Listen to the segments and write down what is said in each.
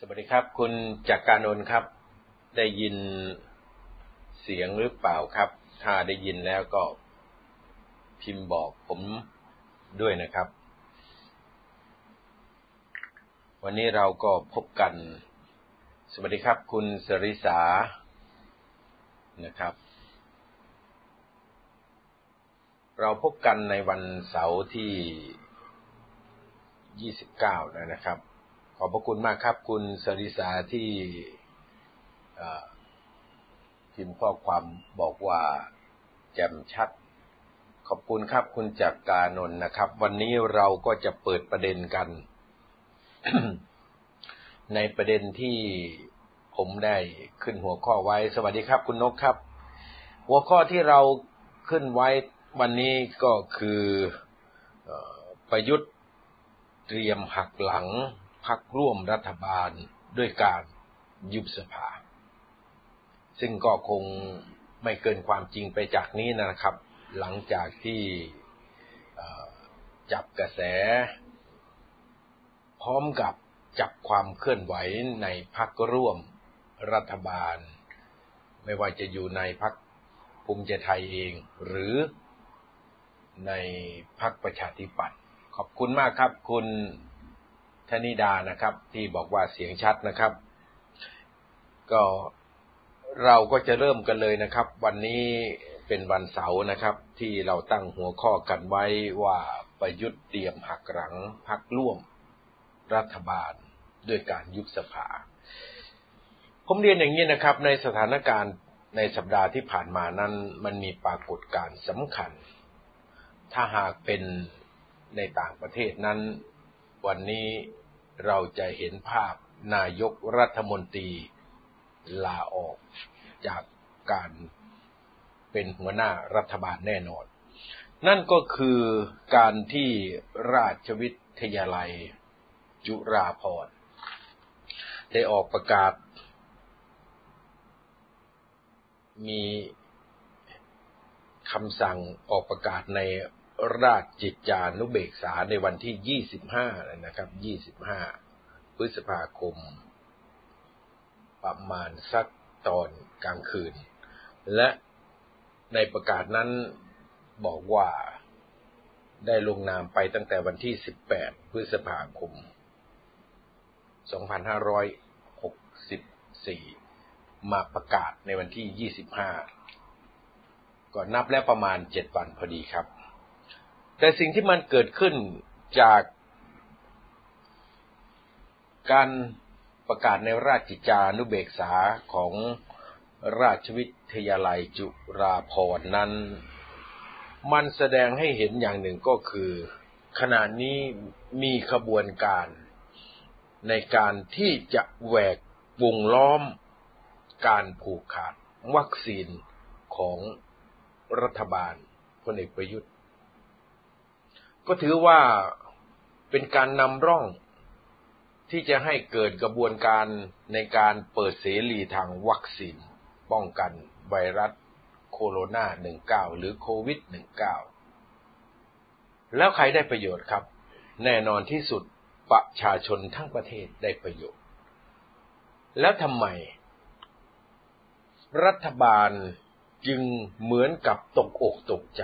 สวัสดีครับ คุณจักรานนท์ครับ ได้ยินเสียงหรือเปล่าครับ ถ้าได้ยินแล้วก็พิมพ์บอกผมด้วยนะครับ วันนี้เราก็พบกัน สวัสดีครับ คุณสริษานะครับ เราพบกันในวันเสาร์ที่ 29 แล้วนะครับ ขอบพระคุณมากครับ คุณสริษาที่พิมพ์ข้อความบอกว่าแจ่มชัด ขอบคุณครับ คุณจักรการนนะครับ วันนี้เราก็จะเปิดประเด็นกัน ในประเด็นที่ผมได้ขึ้นหัวข้อไว้ สวัสดีครับ คุณนกครับ หัวข้อที่เราขึ้นไว้วันนี้ก็คือประยุทธ์เตรียมหักหลัง พักร่วมรัฐบาลด้วยการยุบสภา ซึ่งก็คงไม่เกินความจริงไปจากนี้นะครับ หลังจากที่จับกระแส พร้อมกับจับความเคลื่อนไหวในพักร่วมรัฐบาล ไม่ว่าจะอยู่ในพักภูมิใจไทยเอง หรือในพักประชาธิปัตย์ขอบคุณมากครับคุณ ธนิดานะครับ ที่บอกว่าเสียงชัดนะครับ ก็เราก็จะเริ่มกันเลยนะครับ วันนี้เป็นวันเสาร์นะครับ ที่เราตั้งหัวข้อกันไว้ว่าประยุทธ์เตรียมหักหลังพักร่วมรัฐบาลด้วยการยุบสภา ผมเรียนอย่างนี้นะครับ ในสถานการณ์ในสัปดาห์ที่ผ่านมานั้น มันมีปรากฏการณ์สำคัญ ถ้าหากเป็นในต่างประเทศนั้น วันนี้เราจะเห็นภาพนายกรัฐมนตรีลาออกจากการเป็นหัวหน้ารัฐบาลแน่นอน นั่นก็คือการที่ราชวิทยาลัยจุฬาภรณ์ได้ออกประกาศ มีคำสั่งออกประกาศใน ราชจิตจานุเบกษาในวันที่ 25 นะครับ 25 พฤษภาคม ประมาณสักตอนกลางคืน และในประกาศนั้นบอกว่าได้ลงนามไปตั้งแต่วันที่ 18 พฤษภาคม 2564 มาประกาศในวันที่ 25 ก็นับแล้วประมาณ 7 วันพอดีครับ แต่สิ่งที่มันเกิดขึ้นจากการประกาศในราชกิจานุเบกษาของราชวิทยาลัยจุฬาภรณ์นั้น มันแสดงให้เห็นอย่างหนึ่งก็คือ ขณะนี้มีขบวนการในการที่จะแหวกวงล้อมการผูกขาดวัคซีนของรัฐบาลพลเอกประยุทธ์ ก็ถือว่าเป็นการนำร่องที่จะให้เกิดกระบวนการในการเปิดเสรีทางวัคซีน ป้องกันไวรัสโคโรนา 19 หรือโควิด 19 แล้วใครได้ประโยชน์ครับ แน่นอนที่สุดประชาชนทั้งประเทศได้ประโยชน์ แล้วทำไม รัฐบาลจึงเหมือนกับตกอกตกใจ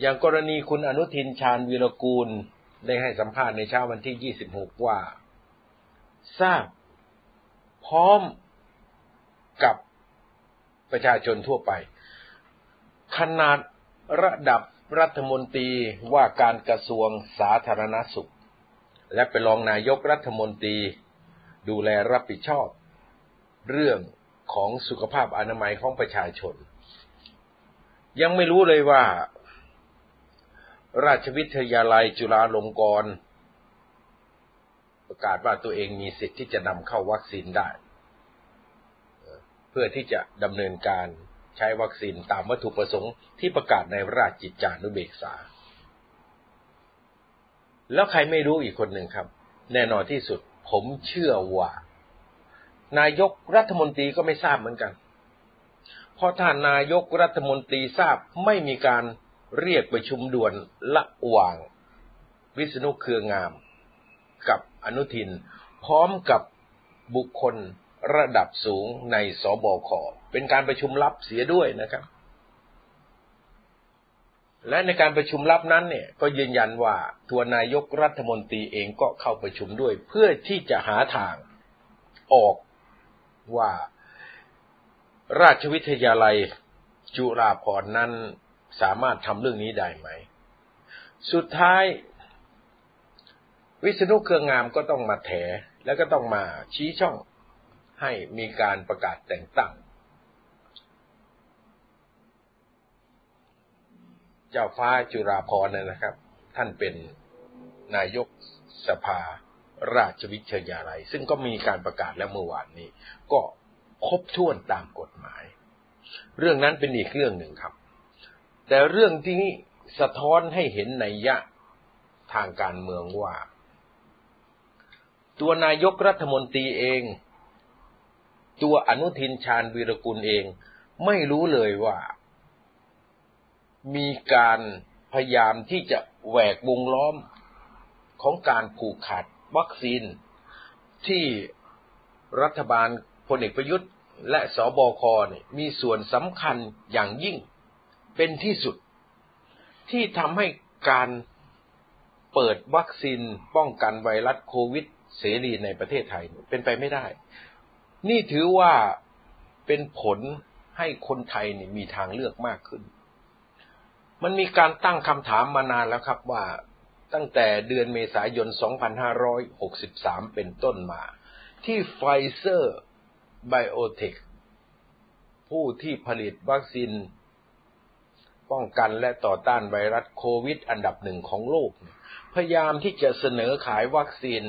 อย่างกรณีคุณอนุทินชาญวีรกูลได้ให้สัมภาษณ์ในเช้าวันที่ 26 ว่า ทราบ พร้อมกับประชาชนทั่วไป ขนาดระดับรัฐมนตรีว่าการกระทรวงสาธารณสุข และเป็นรองนายกรัฐมนตรี ดูแลรับผิดชอบ เรื่องของสุขภาพอนามัยของประชาชน ยังไม่รู้เลยว่า ราชวิทยาลัยจุฬาลงกรณ์ประกาศว่าตัวเองมีสิทธิ์ที่จะนำเข้าวัคซีนได้ เพื่อที่จะดำเนินการใช้วัคซีนตามวัตถุประสงค์ที่ประกาศในราชจิตจานุเบกษา แล้วใครไม่รู้อีกคนหนึ่งครับ แน่นอนที่สุดผมเชื่อว่า นายกรัฐมนตรีก็ไม่ทราบเหมือนกัน เพราะถ้านายกรัฐมนตรีทราบไม่มีการ เรียกประชุมด่วนละหว่าง วิษณุเครืองาม กับอนุทิน พร้อมกับบุคคลระดับสูงในสบคเป็นการประชุมลับเสียด้วยนะครับ และในการประชุมลับนั้นเนี่ยก็ยืนยันว่าตัวนายกรัฐมนตรีเองก็เข้าประชุมด้วย เพื่อที่จะหาทางออกว่าราชวิทยาลัยจุฬาภรณ์นั้น สามารถทำเรื่องนี้ได้ไหม สุดท้าย วิษณุเครืองามก็ต้องมาแถ แล้วก็ต้องมาชี้ช่องให้มีการประกาศแต่งตั้ง เจ้าฟ้าจุฬาภรณ์นะครับ ท่านเป็นนายกสภาราชวิทยาลัย ซึ่งก็มีการประกาศแล้วเมื่อวานนี้ ก็ครบถ้วนตามกฎหมาย เรื่องนั้นเป็นอีกเรื่องหนึ่งครับ แต่เรื่องที่สะท้อนให้เห็นในยะทางการเมืองว่า ตัวนายกรัฐมนตรีเอง ตัวอนุทินชาญวีรกุลเอง ไม่รู้เลยว่า มีการพยายามที่จะแหวกวงล้อมของการผูกขาดวัคซีน ที่รัฐบาลพลเอกประยุทธ์และสบคมีส่วนสำคัญอย่างยิ่ง เป็นที่สุด ที่ทำให้การเปิดวัคซีนป้องกันไวรัสโควิดเสรีในประเทศไทยเป็นไปไม่ได้ นี่ถือว่าเป็นผลให้คนไทยนี่มีทางเลือกมากขึ้น มันมีการตั้งคำถามมานานแล้วครับว่าตั้งแต่เดือนเมษายน 2563 เป็นต้นมา ที่ไฟเซอร์ไบโอเทคผู้ที่ผลิตวัคซีน ป้องกันและต่อต้านไวรัสโควิด อันดับหนึ่งของโลก พยายามที่จะเสนอขายวัคซีน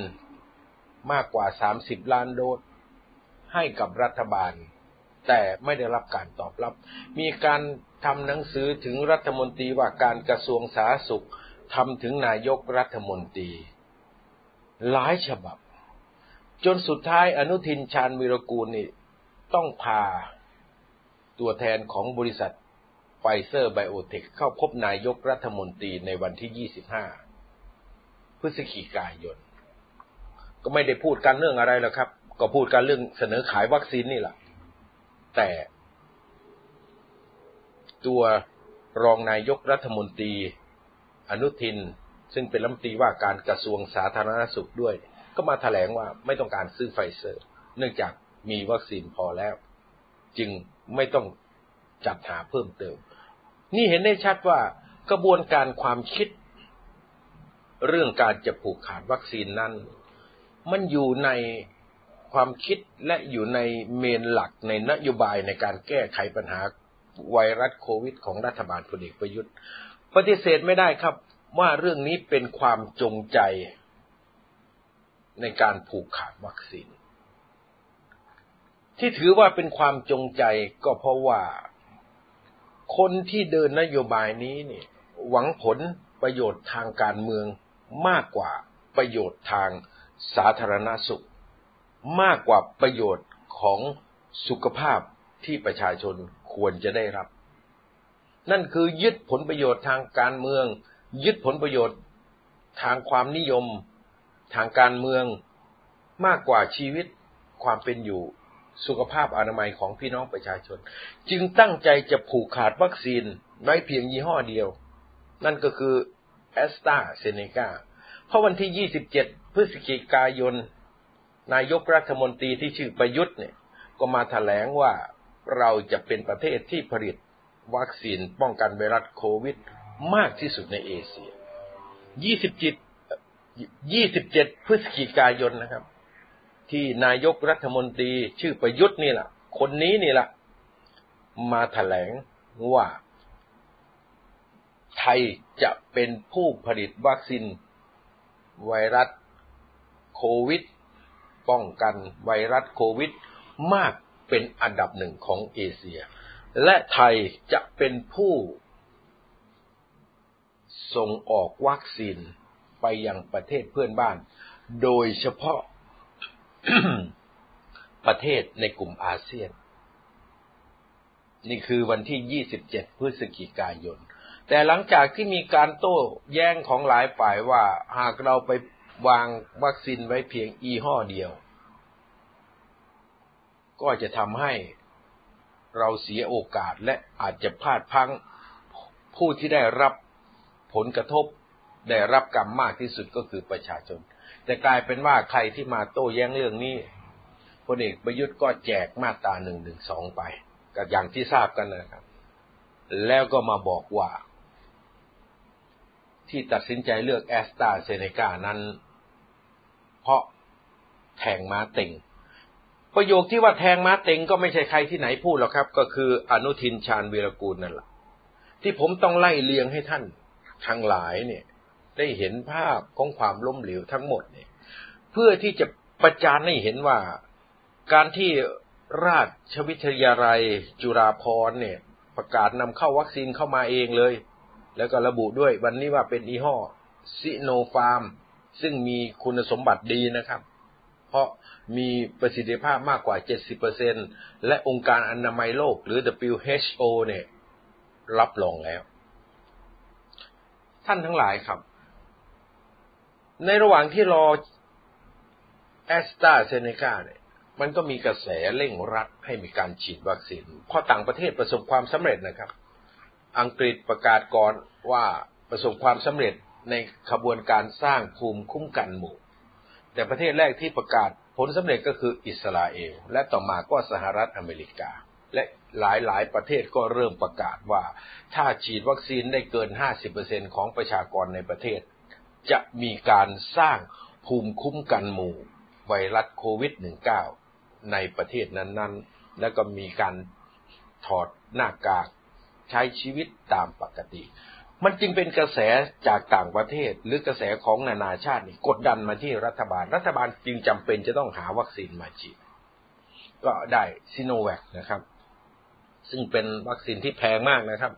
มากกว่า 30 ล้านโดสให้กับรัฐบาล แต่ไม่ได้รับการตอบรับ มีการทำหนังสือถึงรัฐมนตรีว่าการกระทรวงสาธารณสุขทำถึงนายกรัฐมนตรี หลายฉบับ จนสุดท้ายอนุทินชาญวิรกูลนี่ต้องพาตัวแทนของบริษัท ไฟเซอร์ไบโอเทคเข้าพบนายกรัฐมนตรีในวันที่ 25 พฤศจิกายน ก็ไม่ได้พูดกันเรื่องอะไรหรอกครับ ก็พูดกันเรื่องเสนอขายวัคซีนนี่แหละ แต่ตัวรองนายกรัฐมนตรีอนุทิน ซึ่งเป็นรัฐมนตรีว่าการกระทรวงสาธารณสุขด้วย ก็มาถแถลงว่าไม่ต้องการซื้อไฟเซอร์ เนื่องจากมีวัคซีนพอแล้ว จึงไม่ต้องจัดหาเพิ่มเติม นี่เห็นได้ชัดว่ากระบวนการความคิด เรื่องการจะผูกขาดวัคซีนนั้น มันอยู่ในความคิดและอยู่ในเมนหลักในนโยบายในการแก้ไขปัญหาไวรัสโควิด ของรัฐบาลพลเอกประยุทธ์ ปฏิเสธไม่ได้ครับว่าเรื่องนี้เป็นความจงใจในการผูกขาดวัคซีน ที่ถือว่าเป็นความจงใจก็เพราะว่า คนที่เดินนโยบายนี้เนี่ยหวังผลประโยชน์ทางการเมืองมากกว่าประโยชน์ทางสาธารณสุข มากกว่าประโยชน์ของสุขภาพที่ประชาชนควรจะได้รับ นั่นคือยึดผลประโยชน์ทางการเมือง ยึดผลประโยชน์ทางความนิยม ทางการเมืองมากกว่าชีวิตความเป็นอยู่ สุขภาพอนามัยของพี่น้องประชาชน จึงตั้งใจจะผูกขาดวัคซีนไว้เพียงยี่ห้อเดียว นั่นก็คือแอสตราเซเนกาเพราะวันที่ 27 พฤศจิกายน นายกรัฐมนตรีที่ชื่อประยุทธ์เนี่ย ก็มาถแถลงว่าเราจะเป็นประเทศที่ผลิตวัคซีนป้องกันไวรัสโควิด มากที่สุดในเอเชีย 27 27 พฤศจิกายนนะครับ ที่นายกรัฐมนตรีชื่อประยุทธ์นี่แหละคนนี้นี่แหละมาถแถลงว่า ไทยจะเป็นผู้ผลิตวัคซีนไวรัสโควิด ป้องกันไวรัสโควิด มากเป็นอันดับหนึ่งของเอเชีย และไทยจะเป็นผู้ส่งออกวัคซีนไปยังประเทศเพื่อนบ้าน โดยเฉพาะ ประเทศในกลุ่มอาเซียน นี่คือวันที่ 27 พฤศจิกายน แต่หลังจากที่มีการโต้แย้งของหลายฝ่ายว่าหากเราไปวางวัคซีนไว้เพียงอีห้อเดียว ก็จะทำให้เราเสียโอกาสและอาจจะพลาดพังผู้ที่ได้รับผลกระทบได้รับกรรมมากที่สุดก็คือประชาชน แต่กลายเป็นว่าใครที่มาโต้แย้งเรื่องนี้พลเอกประยุทธ์ก็แจกมาตราหนึ่งหนึ่งสองไปกับอย่างที่ทราบกันนะครับ แล้วก็มาบอกว่า ที่ตัดสินใจเลือกแอสตราเซเนกานั้น เพราะแทงม้าเต็ง ประโยคที่ว่าแทงม้าเต็งก็ไม่ใช่ใครที่ไหนพูดหรอกครับ ก็คืออนุทินชาญวีรกูลนั่นแหละที่ผมต้องไล่เลียงให้ท่านทั้งหลายเนี่ย ได้เห็นภาพของความล้มเหลวทั้งหมดเนี่ย เพื่อที่จะประจานให้เห็นว่าการที่ราชวิทยาลัยจุฬาภรณ์เนี่ย ประกาศนำเข้าวัคซีนเข้ามาเองเลย แล้วก็ระบุด้วยวันนี้ว่าเป็นยี่ห้อซิโนฟาร์ม ซึ่งมีคุณสมบัติดีนะครับ เพราะมีประสิทธิภาพมากกว่า 70%และองค์การอนามัยโลกหรือ WHO เนี่ย รับรองแล้ว ท่านทั้งหลายครับ ในระหว่างที่รอแอสตราเซเนกาเนี่ยมันก็มีกระแสเร่งรัดให้มีการฉีดวัคซีนพราะต่างประเทศประสบความสำเร็จนะครับ อังกฤษประกาศก่อนว่าประสบความสำเร็จในขบวนการสร้างภูมิคุ้มกันหมู่ แต่ประเทศแรกที่ประกาศผลสำเร็จก็คืออิสราเอล และต่อมาก็สหรัฐอเมริกา และหลายๆ ประเทศก็เริ่มประกาศว่า ถ้าฉีดวัคซีนได้เกิน 50%ของประชากรในประเทศ จะมีการสร้างภูมิคุ้มกันหมู่ ไวรัสโควิด -19 ในประเทศนั้น ๆ แล้วก็มีการถอดหน้ากากใช้ชีวิตตามปกติ มันจึงเป็นกระแสจากต่างประเทศ หรือกระแสของนานาชาติกดดันมาที่รัฐบาล รัฐบาลจึงจำเป็นจะต้องหาวัคซีนมาฉีด ก็ได้ซิโนแวคนะครับ ซึ่งเป็นวัคซีนที่แพงมากนะครับ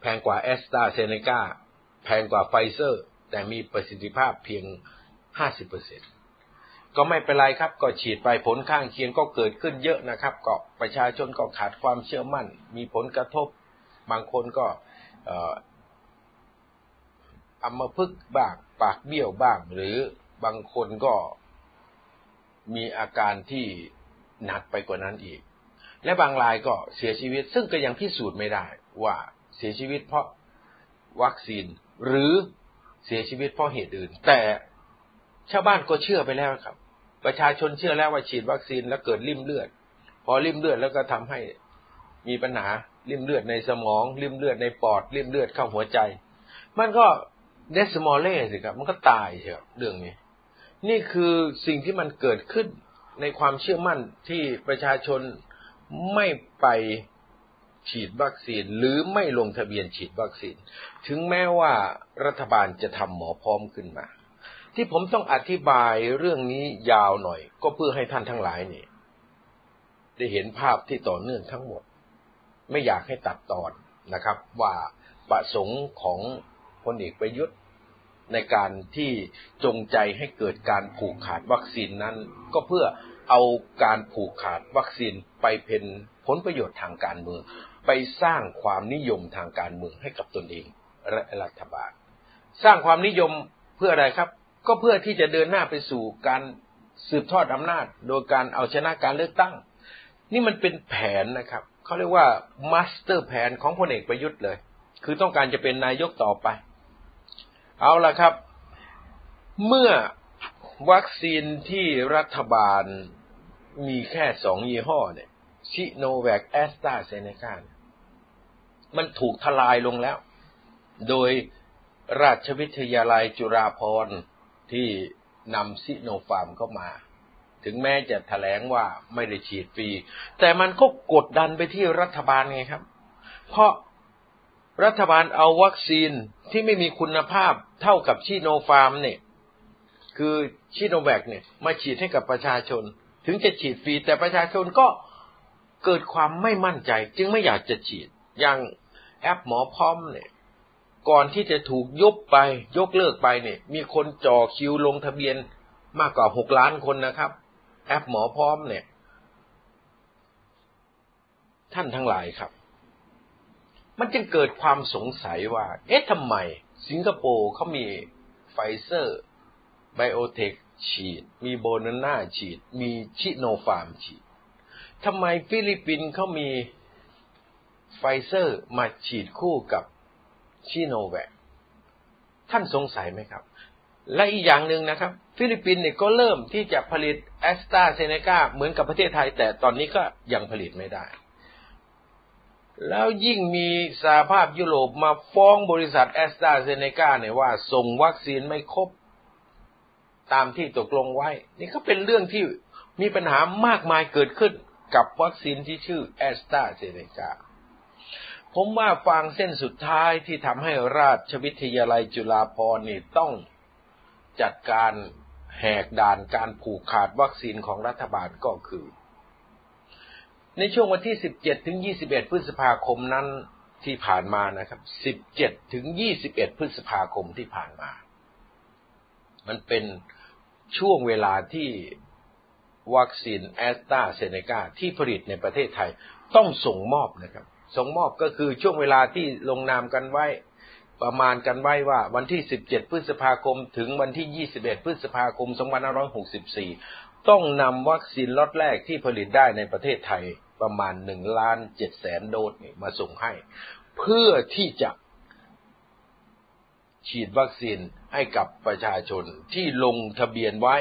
แพงกว่าแอสตราเซเนกาแพงกว่าไฟเซอร์ แต่มีประสิทธิภาพเพียง 50%ก็ไม่เป็นไรครับ ก็ฉีดไปผลข้างเคียงก็เกิดขึ้นเยอะนะครับก็ประชาชนก็ขาดความเชื่อมั่น มีผลกระทบ บางคนก็อัมพฤกษ์บ้างปากเบี้ยวบ้าง หรือบางคนก็มีอาการที่หนักไปกว่านั้นอีก และบางรายก็เสียชีวิต ซึ่งก็ยังพิสูจน์ไม่ได้ว่าเสียชีวิตเพราะวัคซีน หรือ เสียชีวิตเพราะเหตุอื่น แต่ชาวบ้านก็เชื่อไปแล้วครับ ประชาชนเชื่อแล้วว่าฉีดวัคซีนแล้วเกิดริ่มเลือด พอริ่มเลือดแล้วก็ทำให้มีปัญหาริ่มเลือดในสมองริ่มเลือดในปอดริ่มเลือดเข้าหัวใจ มันก็เดสมอลเล่สิครับ มันก็ตายเชียวเรื่องนี้ นี่คือสิ่งที่มันเกิดขึ้นในความเชื่อมั่นที่ประชาชนไม่ไป ฉีดวัคซีนหรือไม่ลงทะเบียนฉีดวัคซีน ถึงแม้ว่ารัฐบาลจะทำหมอพร้อมขึ้นมา ที่ผมต้องอธิบายเรื่องนี้ยาวหน่อย ก็เพื่อให้ท่านทั้งหลายนี่ได้เห็นภาพที่ต่อเนื่องทั้งหมด ไม่อยากให้ตัดตอนนะครับ ว่าประสงค์ของพลเอกประยุทธ์ในการที่จงใจให้เกิดการผูกขาดวัคซีนนั้น ก็เพื่อเอาการผูกขาดวัคซีนไปเป็นผลประโยชน์ทางการเมือง ไปสร้างความนิยมทางการเมืองให้กับตนเองและรัฐบาล สร้างความนิยมเพื่ออะไรครับ ก็เพื่อที่จะเดินหน้าไปสู่การสืบทอดอำนาจ โดยการเอาชนะการเลือกตั้ง นี่มันเป็นแผนนะครับเขาเรียกว่า master แผนของพลเอกประยุทธ์เลย คือต้องการจะเป็นนายกต่อไป เอาละครับ เมื่อวัคซีนที่รัฐบาลมีแค่สองยี่ห้อเนี่ยซิโนแวคแอสตราเซเนกา มันถูกทลายลงแล้ว โดยราชวิทยาลัยจุฬาภรณ์ที่นำซิโนฟาร์มเข้ามา ถึงแม้จะแถลงว่าไม่ได้ฉีดฟรี แต่มันก็กดดันไปที่รัฐบาลไงครับ เพราะรัฐบาลเอาวัคซีนที่ไม่มีคุณภาพเท่ากับชิโนฟาร์มเนี่ย คือชิโนแวคเนี่ย มาฉีดให้กับประชาชน ถึงจะฉีดฟรีแต่ประชาชนก็เกิดความไม่มั่นใจ จึงไม่อยากจะฉีดอย่าง แอปหมอพร้อมเนี่ย ก่อนที่จะถูกยกไป ยกเลิกไปเนี่ย มีคนจ่อคิวลงทะเบียนมากกว่าหกล้านคนนะครับ แอปหมอพร้อมเนี่ย ท่านทั้งหลายครับ มันจึงเกิดความสงสัยว่า เอ๊ะทำไม สิงคโปร์เขามีไฟเซอร์ไบโอเทคฉีด มีโมเดอร์นาฉีด มีซิโนฟาร์มฉีดทำไมฟิลิปปินส์เขามี ไฟเซอร์มาฉีดคู่กับซิโนแวคท่านสงสัยไหมครับ และอีกอย่างหนึ่งนะครับ ฟิลิปปินส์เนี่ยก็เริ่มที่จะผลิตแอสตราเซเนกาเหมือนกับประเทศไทย แต่ตอนนี้ก็ยังผลิตไม่ได้ แล้วยิ่งมีสหภาพยุโรปมาฟ้องบริษัทแอสตราเซเนกาเนี่ยว่าส่งวัคซีนไม่ครบตามที่ตกลงไว้ นี่ก็เป็นเรื่องที่มีปัญหามากมายเกิดขึ้นกับวัคซีนที่ชื่อแอสตราเซเนกา ผมว่าฟางเส้นสุดท้ายที่ทำให้ราชวิทยาลัยจุฬาภรณ์นี่ต้องจัดการแหกด่านการผูกขาดวัคซีนของรัฐบาลก็คือ ในช่วงวันที่ 17 ถึง 21 พฤษภาคมนั้นที่ผ่านมานะครับ 17 ถึง 21 พฤษภาคมที่ผ่านมา มันเป็นช่วงเวลาที่วัคซีนแอสตราเซเนกาที่ผลิตในประเทศไทยต้องส่งมอบนะครับ ส่งมอบก็คือช่วงเวลาที่ลงนามกันไว้ประมาณกันไว้ว่าวันที่ 17 พฤษภาคม ถึงวันที่ 21 พฤษภาคม 2564 ต้องนำวัคซีนล็อตแรกที่ผลิตได้ในประเทศไทยประมาณ1ล้าน7แสนโดสมาส่งให้ เพื่อที่จะฉีดวัคซีนให้กับประชาชนที่ลงทะเบียนไว้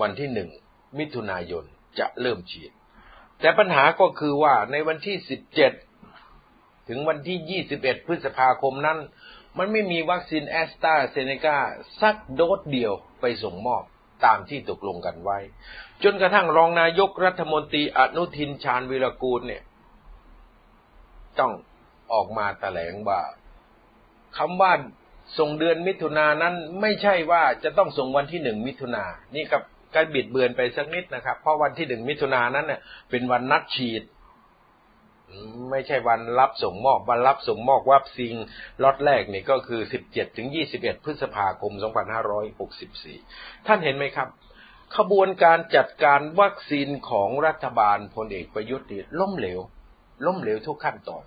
วันที่หนึ่งมิถุนายนจะเริ่มฉีด แต่ปัญหาก็คือว่าในวันที่17ถึงวันที่21พฤษภาคมนั้น มันไม่มีวัคซีนแอสตราเซเนกาสักโดสเดียวไปส่งมอบตามที่ตกลงกันไว้ จนกระทั่งรองนายกรัฐมนตรีอนุทินชาญวิรกูลเนี่ย ต้องออกมาแถลงว่าคำว่าส่งเดือนมิถุนานั้นไม่ใช่ว่าจะต้องส่งวันที่หนึ่งมิถุนานี่ครับ ก็บิดเบือนไปสักนิดนะครับ เพราะวันที่หนึ่งมิถุนายนนั้นเนี่ยเป็นวันนัดฉีด ไม่ใช่วันรับส่งมอบวันรับส่งมอบวัคซีนล็อตแรกนี่ก็คือ17ถึง21พฤษภาคม2564ท่านเห็นไหมครับ ขบวนการจัดการวัคซีนของรัฐบาลพลเอกประยุทธ์ล้มเหลว ล้มเหลวทุกขั้นตอน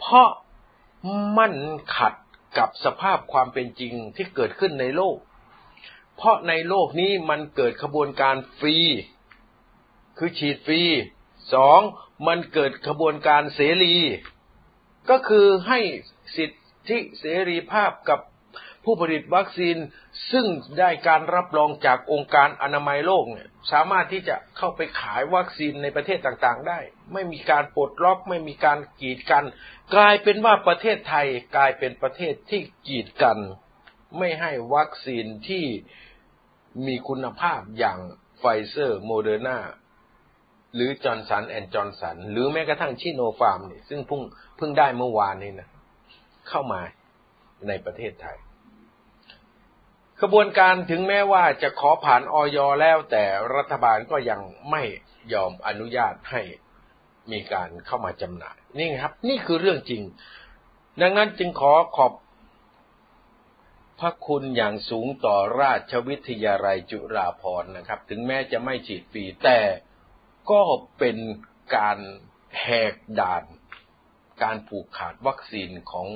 เพราะมันขัดกับสภาพความเป็นจริงที่เกิดขึ้นในโลก เพราะในโลกนี้มันเกิดขบวนการฟรี คือฉีดฟรีสองมันเกิดขบวนการเสรี ก็คือให้สิทธิเสรีภาพกับผู้ผลิตวัคซีนซึ่งได้การรับรองจากองค์การอนามัยโลกเนี่ยสามารถที่จะเข้าไปขายวัคซีนในประเทศต่างๆ ได้ ไม่มีการปลดล็อกไม่มีการกีดกัน กลายเป็นว่าประเทศไทยกลายเป็นประเทศที่กีดกัน ไม่ให้วัคซีนที่มีคุณภาพอย่างไฟเซอร์โมเดอร์นาหรือจอร์นสันแอนด์จอร์นสันหรือแม้กระทั่งซิโนฟาร์มนี่ซึ่งเพิ่งเพิ่งได้เมื่อวานนี้นะเข้ามาในประเทศไทยขบวนการถึงแม้ว่าจะขอผ่านออยแล้วแต่รัฐบาลก็ยังไม่ยอมอนุญาตให้มีการเข้ามาจำหน่าย นี่ครับ นี่คือเรื่องจริง ดังนั้นจึงขอขอบ พระคุณอย่างสูงต่อราชวิทยาลัยจุฬาภรณ์นะครับ ถึงแม้จะไม่ฉีดฟรีแต่ก็เป็นการแหกด่าน การผูกขาดวัคซีนของ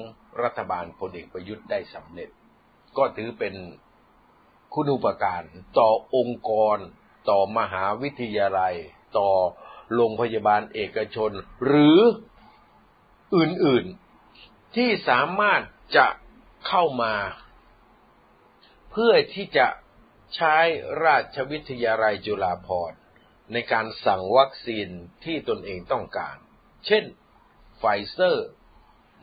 รัฐบาลพลเอกประยุทธ์ได้สำเร็จ ก็ถือเป็นคุณูปการต่อองค์กร ต่อมหาวิทยาลัย ต่อโรงพยาบาลเอกชน หรืออื่นๆที่สามารถจะเข้ามา พื่อที่จะใช้ราชวิทยาลัยจุฬาภรณ์ ในการสั่งวัคซีนที่ตนเองต้องการ เช่นไฟเซอร์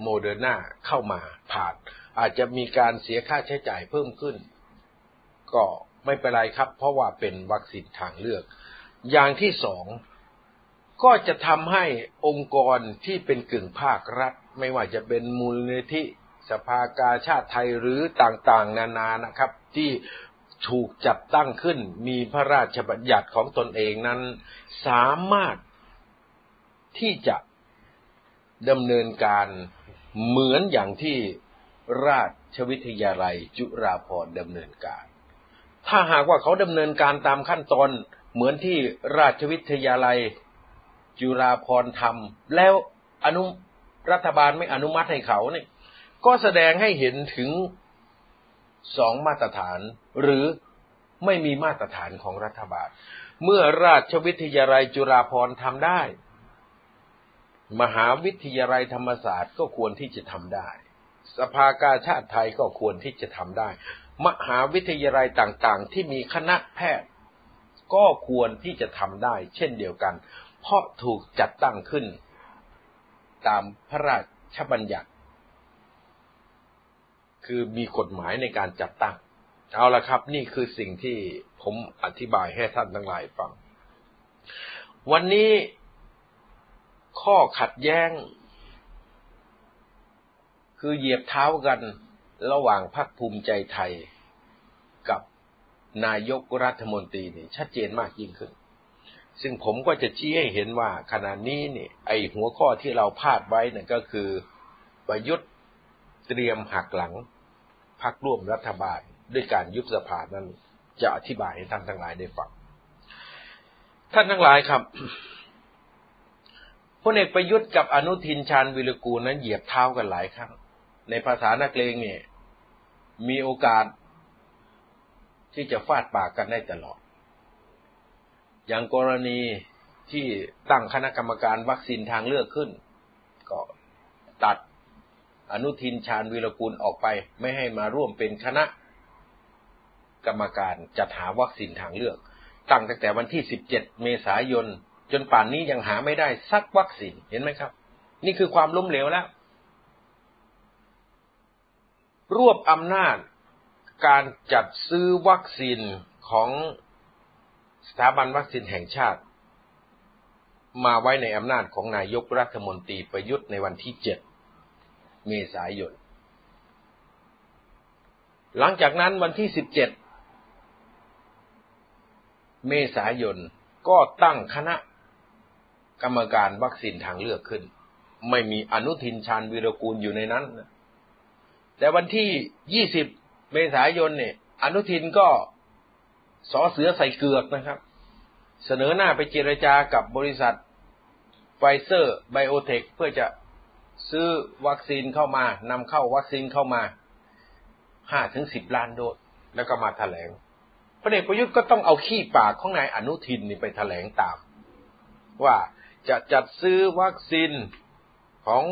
โมเดอร์นาเข้ามาผ่าน อาจจะมีการเสียค่าใช้จ่ายเพิ่มขึ้น ก็ไม่เป็นไรครับ เพราะว่าเป็นวัคซีนทางเลือก อย่างที่สองก็จะทำให้องค์กรที่เป็นกึ่งภาครัฐ ไม่ว่าจะเป็นมูลนิธิ สภากาชาติไทยหรือต่างๆ นานานะครับ ที่ถูกจัดตั้งขึ้นมีพระราชบัญญัติของตนเองนั้น สามารถที่จะดำเนินการเหมือนอย่างที่ราชวิทยาลัยจุฬาภรณ์ดำเนินการ ถ้าหากว่าเขาดำเนินการตามขั้นตอนเหมือนที่ราชวิทยาลัยจุฬาภรณ์ทำแล้วอนุรัฐบาลไม่อนุมัติให้เขาเนี่ย ก็แสดงให้เห็นถึงสองมาตรฐานหรือไม่มีมาตรฐานของรัฐบาล เมื่อราชวิทยาลัยจุฬาภรณ์ทำได้ มหาวิทยาลัยธรรมศาสตร์ก็ควรที่จะทำได้ สภากาชาติไทยก็ควรที่จะทำได้ มหาวิทยาลัยต่างๆ ที่มีคณะแพทย์ ก็ควรที่จะทำได้ เช่นเดียวกัน เพราะถูกจัดตั้งขึ้น ตามพระราชบัญญัติ คือมีกฎหมายในการจัดตั้ง เอาละครับ นี่คือสิ่งที่ผมอธิบายให้ท่านทั้งหลายฟัง วันนี้ข้อขัดแย้ง คือเหยียบเท้ากันระหว่างพรรคภูมิใจไทยกับนายกรัฐมนตรีนี่ชัดเจนมากยิ่งขึ้น ซึ่งผมก็จะชี้ให้เห็นว่าขณะนี้นี่ไอหัวข้อที่เราพลาดไว้นั่ก็คือประยุทธ์เตรียมหักหลัง พรรคร่วมรัฐบาลด้วยการยุบสภานั้นจะอธิบายให้ท่านทั้งหลายได้ฟัง ท่านทั้งหลายครับพลเอกประยุทธ์กับอนุทินชาญวิรกูลนั้นเหยียบเท้ากันหลายครั้ง ในภาษานักเลงเนี่ยมีโอกาสที่จะฟาดปากกันได้ตลอด อย่างกรณีที่ตั้งคณะกรรมการวัคซีนทางเลือกขึ้น ก็ตัด อนุทินชาญวิรกูลออกไป ไม่ให้มาร่วมเป็นคณะกรรมการจัดหาวัคซีนทางเลือก ตั้งแต่แต่วันที่ 17 เมษายน จนป่านนี้ยังหาไม่ได้สักวัคซีนเห็นไหมครับ นี่คือความล้มเหลวแล้ว รวบอำนาจการจัดซื้อวัคซีนของสถาบันวัคซีนแห่งชาติ มาไว้ในอำนาจของนายกรัฐมนตรีประยุทธ์ในวันที่ 7 เมษายน หลังจากนั้นวันที่ 17 เมษายนก็ตั้งคณะกรรมการวัคซีนทางเลือกขึ้น ไม่มีอนุทินชาญวีรกูลอยู่ในนั้น แต่วันที่ 20 เมษายนเนี่ย อนุทินก็สอเสือใส่เกือกนะครับ เสนอหน้าไปเจรจากับบริษัทไฟเซอร์ไบโอเทคเพื่อจะ ซื้อวัคซีนเข้ามานำเข้าวัคซีนเข้ามาห้าถึงสิบล้านโดสแล้วก็มาแถลงพระเอกประยุทธ์ก็ต้องเอาขี้ปากของนายอนุทินนี่ไปแถลงตาม ว่าจะจัดซื้อวัคซีนของ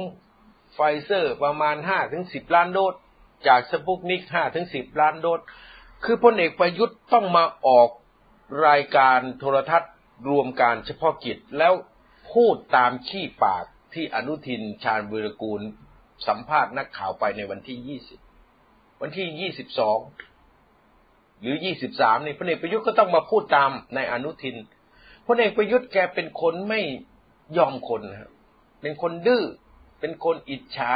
ไฟเซอร์ประมาณห้าถึงสิบล้านโดสจากสปุกนิกห้าถึงสิบล้านโดสคือพลเอกประยุทธ์ต้องมาออกรายการโทรทัศน์รวมการเฉพาะกิจแล้วพูดตามขี้ปาก ที่อนุทินชาญวิรกูลสัมภาษณ์นักข่าวไปในวันที่ยี่สิบวันที่ยี่สิบสองหรือยี่สิบสามนี่พลเอกประยุทธ์ก็ต้องมาพูดตามในอนุทินพลเอกประยุทธ์แกเป็นคนไม่ยอมคนครับเป็นคนดื้อเป็นคนอิจฉา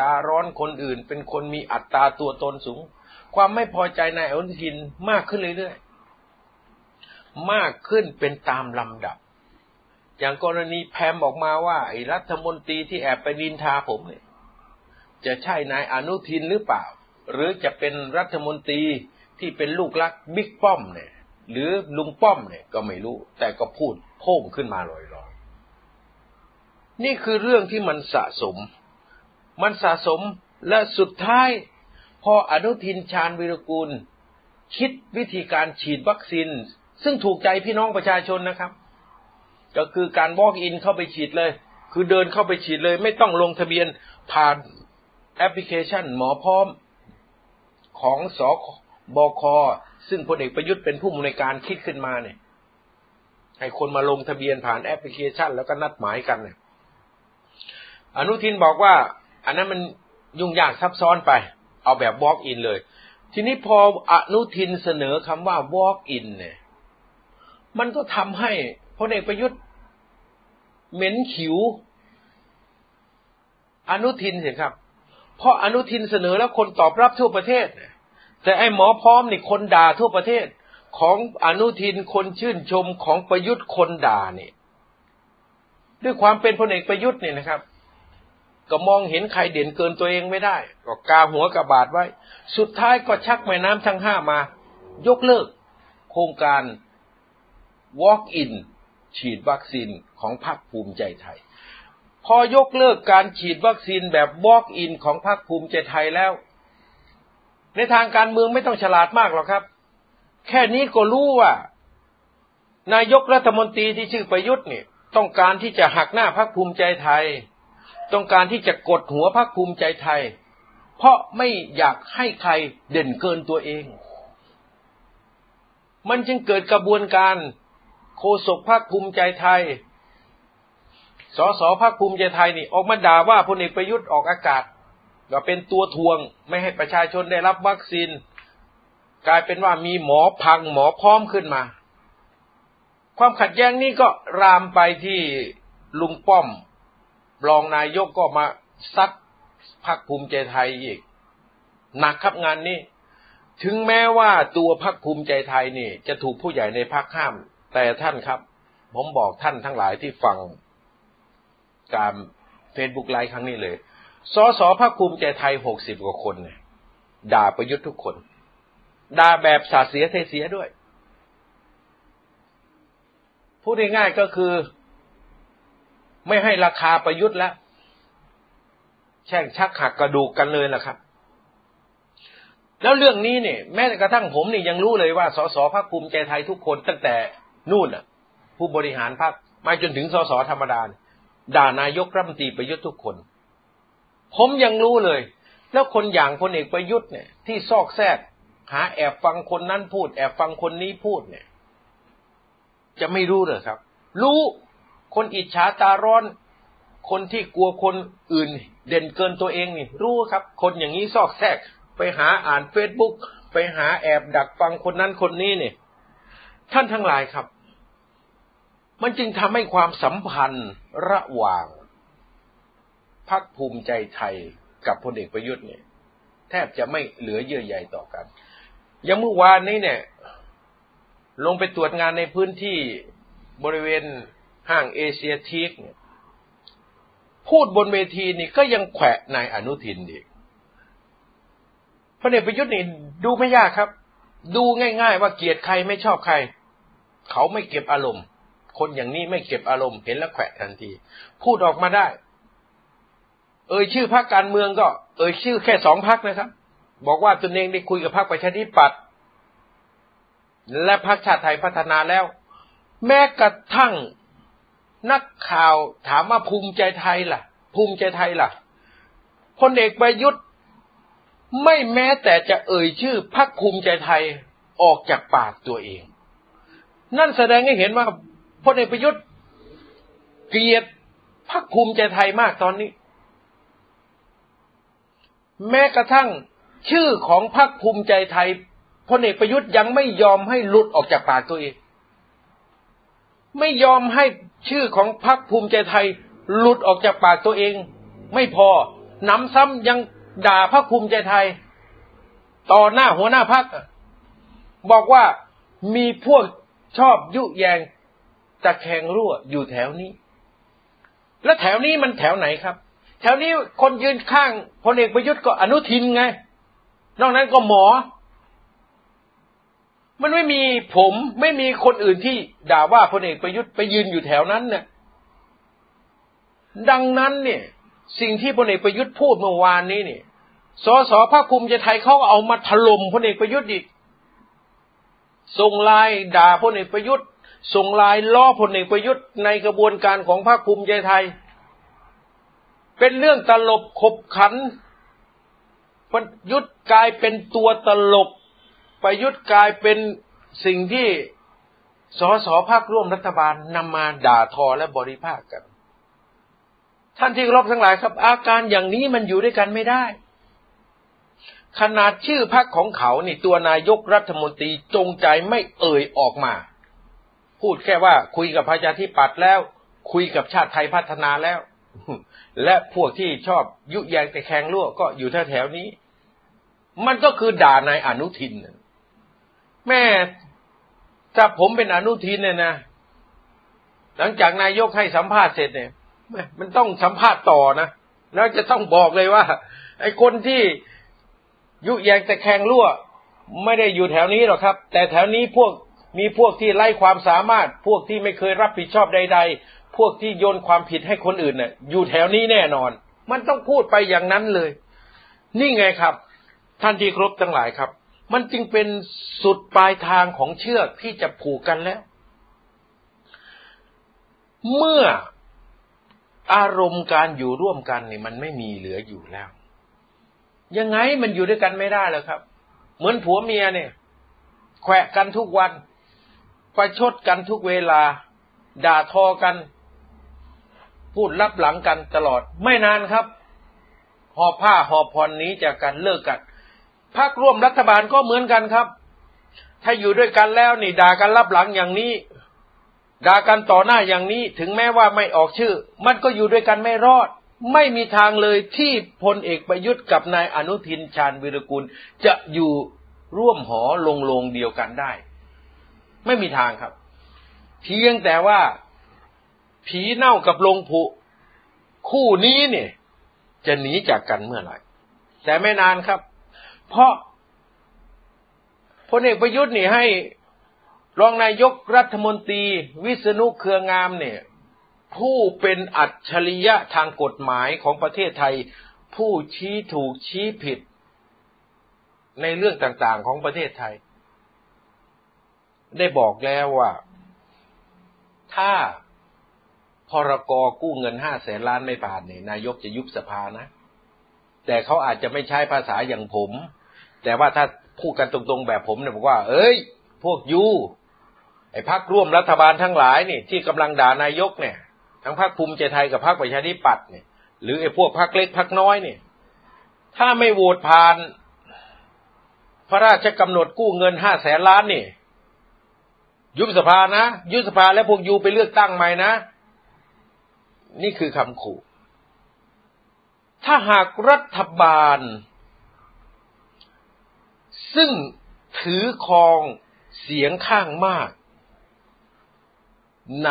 ตาร้อนคนอื่น เป็นคนมีอัตราตัวตนสูง ความไม่พอใจในอนุทินมากขึ้นเรื่อยๆมากขึ้นเป็นตามลำดับ อย่างกรณีแพมออกมาว่าไอ้รัฐมนตรีที่แอบไปนินทาผมเนี่ยจะใช่นายอนุทินหรือเปล่า หรือจะเป็นรัฐมนตรีที่เป็นลูกรักบิ๊กป้อมเนี่ย หรือลุงป้อมเนี่ยก็ไม่รู้ แต่ก็พูดโพ่งขึ้นมาลอยๆนี่คือเรื่องที่มันสะสม มันสะสมและสุดท้าย พออนุทินชาญวิรกูล คิดวิธีการฉีดวัคซีน ซึ่งถูกใจพี่น้องประชาชนนะครับ ก็คือการ walk in เข้าไปฉีดเลย คือเดินเข้าไปฉีดเลย ไม่ต้องลงทะเบียนผ่านแอปพลิเคชันหมอพร้อมของสบคซึ่งพลเอกประยุทธ์เป็นผู้มนวยการคิดขึ้นมาเนี่ย ให้คนมาลงทะเบียนผ่านแอปพลิเคชัน แล้วก็นัดหมายกันเนี่ยอนุทินบอกว่า อันนั้นมันยุ่งยากซับซ้อนไป เอาแบบ walk in เลย ทีนี้พออนุทินเสนอคำว่า walk in เนี่ย มันก็ทำให้ พลเอกประยุทธ์เหม็นขิว อนุทินสิครับ เพราะอนุทินเสนอแล้วคนตอบรับทั่วประเทศ แต่ไอ้หมอพร้อมนี่คนด่าทั่วประเทศ ของอนุทินคนชื่นชมของประยุทธ์คนด่านี่ ด้วยความเป็นพลเอกประยุทธ์เนี่ยนะครับ ก็มองเห็นใครเด่นเกินตัวเองไม่ได้ ก็กาหัวกระบาดไว้ สุดท้ายก็ชักแม่น้ำทั้งห้ามายกเลิก โครงการ walk in ฉีดวัคซีนของพรรคภูมิใจไทย พอยกเลิกการฉีดวัคซีนแบบ walk in ของพรรคภูมิใจไทยแล้ว ในทางการเมืองไม่ต้องฉลาดมากหรอกครับ แค่นี้ก็รู้ว่า นายกรัฐมนตรีที่ชื่อประยุทธ์เนี่ยต้องการที่จะหักหน้าพักภูมิใจไทย ต้องการที่จะกดหัวพักภูมิใจไทย เพราะไม่อยากให้ใครเด่นเกินตัวเอง มันจึงเกิดกระบวนการ โคศกพักภูมิใจไทย สสพักภูมิใจไทยนี่ออกมาด่าว่าพลเอกประยุทธ์ออกอากาศก็เป็นตัวทวงไม่ให้ประชาชนได้รับวัคซีน กลายเป็นว่ามีหมอพังหมอพร้อมขึ้นมา ความขัดแย้งนี้ก็ลามไปที่ลุงป้อมรองนายกก็มาซัดพรรคภูมิใจไทยอีก หนักครับงานนี้ ถึงแม้ว่าตัวพรรคภูมิใจไทยนี่ จะถูกผู้ใหญ่ในพรรคห้าม แต่ท่านครับ ผมบอกท่านทั้งหลายที่ฟังการเฟซบุ๊กไลฟ์ครั้งนี้เลยสอสอพรรคภูมิใจไทยหกสิบกว่าคนเนี่ยด่าประยุทธ์ทุกคน ด่าแบบสาเสียเทเสียด้วย พูดง่ายๆก็คือ ไม่ให้ราคาประยุทธ์แล้ว แช่งชักหักกระดูกกันเลยล่ะครับ แล้วเรื่องนี้เนี่ย แม้กระทั่งผมนี่ยังรู้เลยว่า สสภาคภูมิใจไทยทุกคนตั้งแต่ นู่นอะ ผู้บริหารพรรคมาจนถึงสสธรรมดาด่านายกรัฐมนตรีประยุทธ์ทุกคน ผมยังรู้เลย แล้วคนอย่างพลเอกประยุทธ์เนี่ย ที่ซอกแซกหาแอบฟังคนนั้นพูด แอบฟังคนนี้พูดเนี่ย จะไม่รู้เลยครับ รู้คนอิจฉาตาร้อน คนที่กลัวคนอื่น เด่นเกินตัวเองนี่ รู้ครับ คนอย่างนี้ซอกแซกไปหาอ่านเฟซบุ๊กไปหาแอบดักฟังคนนั้นคนนี้เนี่ย ท่านทั้งหลายครับ มันจึงทำให้ความสัมพันธ์ระหว่างพักภูมิใจไทยกับพลเอกประยุทธ์เนี่ย แทบจะไม่เหลือเยื่อใยต่อกัน ยังเมื่อวานนี้เนี่ย ลงไปตรวจงานในพื้นที่บริเวณห้างเอเชียทีกพูดบนเวทีนี่ก็ยังแขวะนายอนุทินอีกพลเอกประยุทธ์นี่ดูไม่ยากครับ ดูง่าย ๆ ว่าเกลียดใครไม่ชอบใคร เขาไม่เก็บอารมณ์ คนอย่างนี้ไม่เก็บอารมณ์เห็นแล้วแขวะทันที พูดออกมาได้ เอ่ยชื่อพรรคการเมืองก็ เอ่ยชื่อแค่สองพรรคนะครับ บอกว่าตนเองได้คุยกับพรรคประชาธิปัตย์และพรรคชาติไทยพัฒนาแล้ว แม้กระทั่งนักข่าวถามว่าภูมิใจไทยล่ะ ภูมิใจไทยล่ะพลเอกประยุทธ์ไม่แม้แต่จะเอ่ยชื่อพรรคภูมิใจไทยออกจากปากตัวเอง นั่นแสดงให้เห็นว่าพลเอกประยุทธ์เกลียดพรรคภูมิใจไทยมากตอนนี้ แม้กระทั่งชื่อของพรรคภูมิใจไทยพลเอกประยุทธ์ยังไม่ยอมให้หลุดออกจากปากตัวเอง ไม่ยอมให้ชื่อของพรรคภูมิใจไทยหลุดออกจากปากตัวเอง ไม่พอนำซ้ำยังด่าพรรคภูมิใจไทย ต่อหน้าหัวหน้าพรรคบอกว่ามีพวก ชอบยุแยงตะแคงรั่วอยู่แถวนี้ และแถวนี้มันแถวไหนครับ แถวนี้คนยืนข้างพลเอกประยุทธ์ก็อนุทินไง นอกนั้นก็หมอ มันไม่มีผมไม่มีคนอื่นที่ด่าว่าพลเอกประยุทธ์ไปยืนอยู่แถวนั้นเนี่ยดังนั้นเนี่ย สิ่งที่พลเอกประยุทธ์พูดเมื่อวานนี้เนี่ยสสภาคภูมิใจไทยเขาเอามาถล่มพลเอกประยุทธ์อีก ส่งลน์ด่าพลเอกประยุทธ์ ส่งลน์ล้อพลเอกประยุทธ์ในกระบวนการของภาคภูมิใจไทย เป็นเรื่องตลบขบขัน ประยุทธ์กลายเป็นตัวตลก ประยุทธ์กลายเป็นสิ่งที่สสภาคร่วมรัฐบาลนำมาด่าทอและบริภาคกัน ท่านที่รบทั้งหลายครับ อาการอย่างนี้มันอยู่ด้วยกันไม่ได้ ขนาดชื่อพรรคของเขานี่ตัวนายกรัฐมนตรีจงใจไม่เอ่ยออกมา พูดแค่ว่าคุยกับประชาธิปัตย์แล้ว คุยกับชาติไทยพัฒนาแล้ว และพวกที่ชอบยุแยงแต่แข่งรั่วก็อยู่แถวๆนี้ มันก็คือด่านายอนุทิน แม่ถ้าผมเป็นอนุทินเนี่ยนะหลังจากนายกให้สัมภาษณ์เสร็จเนี่ยมันต้องสัมภาษณ์ต่อนะแล้วจะต้องบอกเลยว่า ไอ้คนที่ ยุแยงแต่แข่งรั่ว ไม่ได้อยู่แถวนี้หรอกครับ แต่แถวนี้พวกมีพวกที่ไล่ความสามารถ พวกที่ไม่เคยรับผิดชอบใด ๆ พวกที่โยนความผิดให้คนอื่นเน่ยอยู่แถวนี้แน่นอน มันต้องพูดไปอย่างนั้นเลย นี่ไงครับ ท่านที่ครบทั้งหลายครับ มันจึงเป็นสุดปลายทางของเชือกที่จะผูกกันแล้ว เมื่ออารมณ์การอยู่ร่วมกันนี่มันไม่มีเหลืออยู่แล้ว ยังไงมันอยู่ด้วยกันไม่ได้แล้วครับ เหมือนผัวเมียเนี่ย แขวะกันทุกวันประชดกันทุกเวลา ด่าทอกัน พูดรับหลังกันตลอด ไม่นานครับ หอบผ้าหอบผ่อนนี้จากกันเลิกกันพักร่วมรัฐบาลก็เหมือนกันครับ ถ้าอยู่ด้วยกันแล้วนี่ด่ากันรับหลังอย่างนี้ด่ากันต่อหน้าอย่างนี้ ถึงแม้ว่าไม่ออกชื่อ มันก็อยู่ด้วยกันไม่รอด ไม่มีทางเลยที่พลเอกประยุทธ์กับนายอนุทินชาญวิรกุล จะอยู่ร่วมหอลงลงเดียวกันได้ ไม่มีทางครับ เพียงแต่ว่าผีเน่ากับลงผุคู่นี้เนี่ย จะหนีจากกันเมื่อไหร่แต่ไม่นานครับ เพราะพลเอกประยุทธ์นี่ให้รองนายกรัฐมนตรีวิษณุเครืองามเนี่ย ผู้เป็นอัจฉริยะทางกฎหมายของประเทศไทย ผู้ชี้ถูกชี้ผิด ในเรื่องต่างๆของประเทศไทย ได้บอกแล้วว่า ถ้าพรกกู้เงินห้าแสนล้านไม่ผ่านเนี่ยนายกจะยุบสภานะ แต่เขาอาจจะไม่ใช้ภาษาอย่างผม แต่ว่าถ้าพูดกันตรงๆแบบผมเนี่ยบอกว่า เอ้ย พวกยูไอ้พักร่วมรัฐบาลทั้งหลายนี่ ที่กำลังด่านายกเนี่ย ทั้งพักภูมิใจไทยกับพักประชาธิปัตย์เนี่ยหรือไอ้พวกพักเล็กพักน้อยเนี่ย ถ้าไม่โหวตผ่าน พระราชกำหนดกู้เงินห้าแสนล้านนี่ยุบสภานะ ยุบสภาแล้วพวกยูไปเลือกตั้งใหม่นะ นี่คือคำขู่ ถ้าหากรัฐบาล ซึ่งถือครองเสียงข้างมาก ใน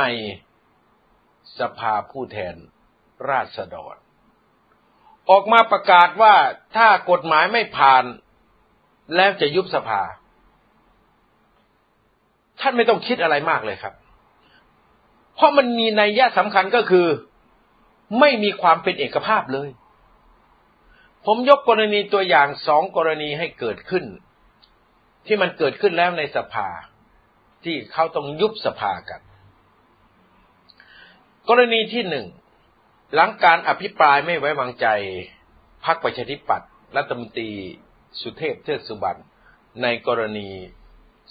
สภาผู้แทนราษฎร ออกมาประกาศว่าถ้ากฎหมายไม่ผ่านแล้วจะยุบสภา ท่านไม่ต้องคิดอะไรมากเลยครับ เพราะมันมีนัยยะสำคัญก็คือ ไม่มีความเป็นเอกภาพเลย ผมยกกรณีตัวอย่างสองกรณีให้เกิดขึ้น ที่มันเกิดขึ้นแล้วในสภา ที่เขาต้องยุบสภากัน กรณีที่หนึ่งหลังการอภิปรายไม่ไว้วางใจพรรคประชาธิปัตย์รัฐมนตรีสุเทพเทือกสุบรรณในกรณี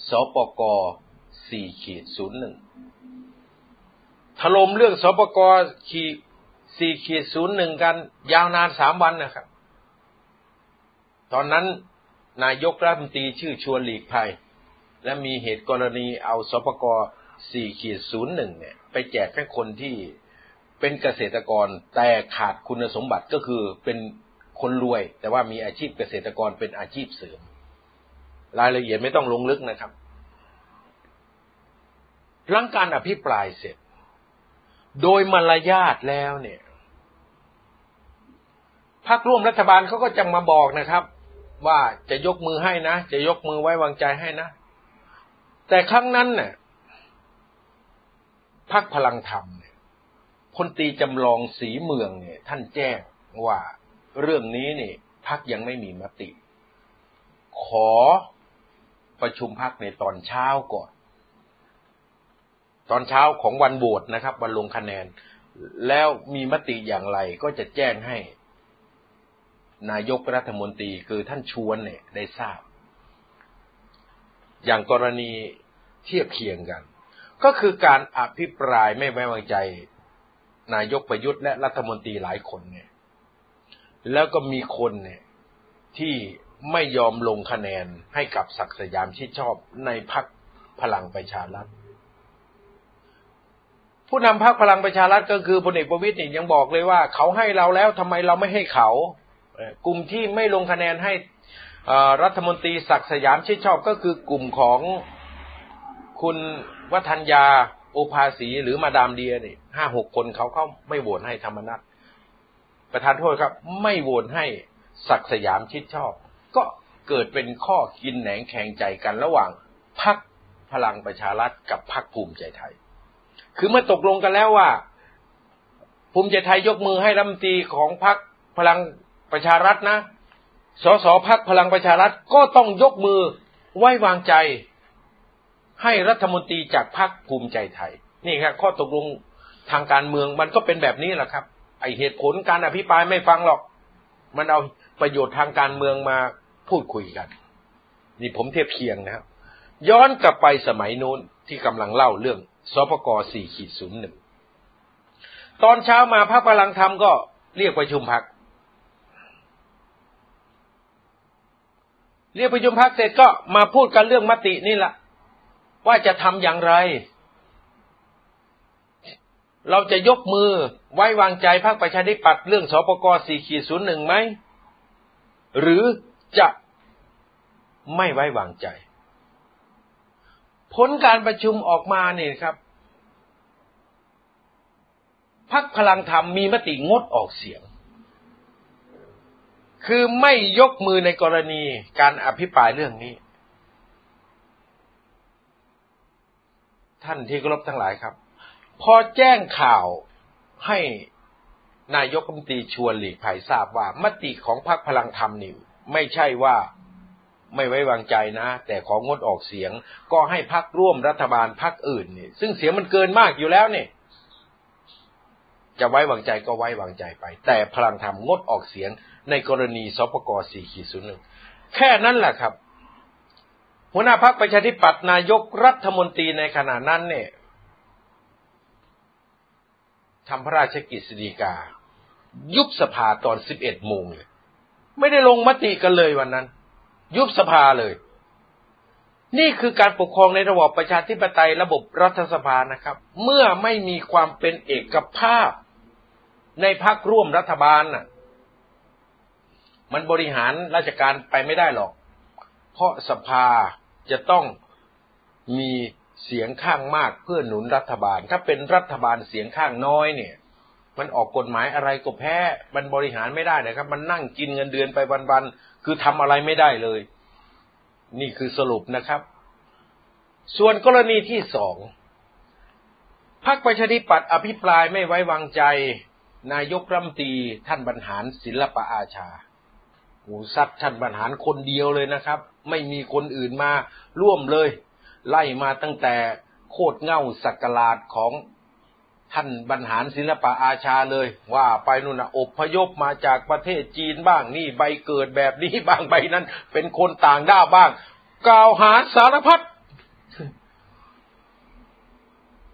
สปก4ขีด01ถล่มเรื่องสปกขี4ขีด01 กันยาวนานสามวันนะครับ ตอนนั้นนายกรัฐมนตรีชื่อชวนหลีกภัย และมีเหตุกรณีเอาสปก 4ขีด01เนี่ย ไปแจกให้คนที่เป็นเกษตรกรแต่ขาดคุณสมบัติก็คือเป็นคนรวย แต่ว่ามีอาชีพเกษตรกรเป็นอาชีพเสริม รายละเอียดไม่ต้องลงลึกนะครับ หลังการอภิปรายเสร็จ โดยมารยาทแล้วเนี่ยพรรคร่วมรัฐบาลเขาก็จะมาบอกนะครับ ว่าจะยกมือให้นะ จะยกมือไว้วางใจให้นะ แต่ครั้งนั้นเนี่ย พักพลังธรรมเนี่ยพลตีจำลองสีเมืองเนี่ย ท่านแจ้งว่าเรื่องนี้เนี่ยพักยังไม่มีมติ ขอประชุมพักในตอนเช้าก่อน ตอนเช้าของวันโหวตนะครับ วันลงคะแนน แล้วมีมติอย่างไรก็จะแจ้งให้ นายกรัฐมนตรีคือท่านชวนเนี่ยได้ทราบ อย่างกรณีเทียบเคียงกัน ก็คือการอภิปรายไม่ไว้วางใจ นายกประยุทธ์และรัฐมนตรีหลายคนเนี่ย แล้วก็มีคนเนี่ยที่ไม่ยอมลงคะแนนให้กับศักสยามชิดชอบในพักพลังประชารัฐ ผู้นำพักพลังประชารัฐก็คือพลเอกประวิตยนี่ยังบอกเลยว่า เขาให้เราแล้วทำไมเราไม่ให้เขา กลุ่มที่ไม่ลงคะแนนให้รัฐมนตรีศักสยามชิดชอบก็คือกลุ่มของ คุณวัฒนยาโอภาสีหรือมาดามเดียนี่ห้าหกคนเขาเขาไม่โหวตให้ธรรมนัตประธานโทษครับ ไม่โหวตให้ศักสยามชิดชอบ ก็เกิดเป็นข้อกินแหนงแข่งใจกันระหว่างพักพลังประชารัฐกับพักภูมิใจไทย คือเมื่อตกลงกันแล้วว่า ภูมิใจไทยยกมือให้รัฐมนตรีของพักพลังประชารัฐนะสสพักพลังประชารัฐก็ต้องยกมือไว้วางใจ ให้รัฐมนตรีจากพรรคภูมิใจไทย นี่ครับข้อตกลงทางการเมืองมันก็เป็นแบบนี้แหละครับ ไอเหตุผลการอภิปรายไม่ฟังหรอก มันเอาประโยชน์ทางการเมืองมาพูดคุยกัน นี่ผมเทียบเคียงนะครับ ย้อนกลับไปสมัยนู้นที่กำลังเล่าเรื่องสปกสี่ขีดศูนย์หนึ่งตอนเช้ามาพรรคพลังธรรมก็เรียกประชุมพัก เรียกประชุมพักเสร็จก็มาพูดกันเรื่องมตินี่แหละ ว่าจะทำอย่างไร เราจะยกมือไว้วางใจพรรคประชาธิปัตย์เรื่องสปกสี่ขีดศูนย์หนึ่งไหม หรือจะไม่ไว้วางใจ ผลการประชุมออกมาเนี่ยครับพักพลังธรรมมีมติงดออกเสียง คือไม่ยกมือในกรณีการอภิปรายเรื่องนี้ ท่านที่กรบทั้งหลายครับ พอแจ้งข่าวให้นายกรัฐมนตรีชวนหลีกภัยทราบว่ามติของพรรคพลังธรรมนี่ไม่ใช่ว่าไม่ไว้วางใจนะ แต่ของงดออกเสียง ก็ให้พักร่วมรัฐบาลพักอื่นนี่ซึ่งเสียงมันเกินมากอยู่แล้วเนี่ยจะไว้วางใจก็ไว้วางใจไป แต่พลังธรรมงดออกเสียงในกรณีสปกสี่ขีดศูนย์หนึ่งแค่นั้นแหละครับ หัวหน้าพักประชาธิปัตย์นายกรัฐมนตรีในขณะนั้นเนี่ยทำพระราชกิจสีกา ยุบสภาตอนสิบเอ็ดโมงเลย ไม่ได้ลงมติกันเลยวันนั้น ยุบสภาเลย นี่คือการปกครองในระบอบประชาธิปไตยระบบรัฐสภานะครับ เมื่อไม่มีความเป็นเอกภาพในพักร่วมรัฐบาลน่ะ มันบริหารราชการไปไม่ได้หรอก เพราะสภา จะต้องมีเสียงข้างมากเพื่อหนุนรัฐบาล ถ้าเป็นรัฐบาลเสียงข้างน้อยเนี่ย มันออกกฎหมายอะไรก็แพ้ มันบริหารไม่ได้นะครับ มันนั่งกินเงินเดือนไปวันๆ คือทำอะไรไม่ได้เลย นี่คือสรุปนะครับ ส่วนกรณีที่สองพรรคประชาธิปัตย์อภิปรายไม่ไว้วางใจ นายกรัฐมนตรีท่านบรรหารศิลปะอาชาหูซัดท่านบรรหารคนเดียวเลยนะครับ ไม่มีคนอื่นมาร่วมเลย ไล่มาตั้งแต่โคตรเง่าสักลาดของท่านบรรหารศิลปะอาชาเลย ว่าไปนู่นนะอบพยพมาจากประเทศจีนบ้างนี่ใบเกิดแบบนี้บ้างใบนั้น เป็นคนต่างด้าวบ้าง กล่าวหาสารพัด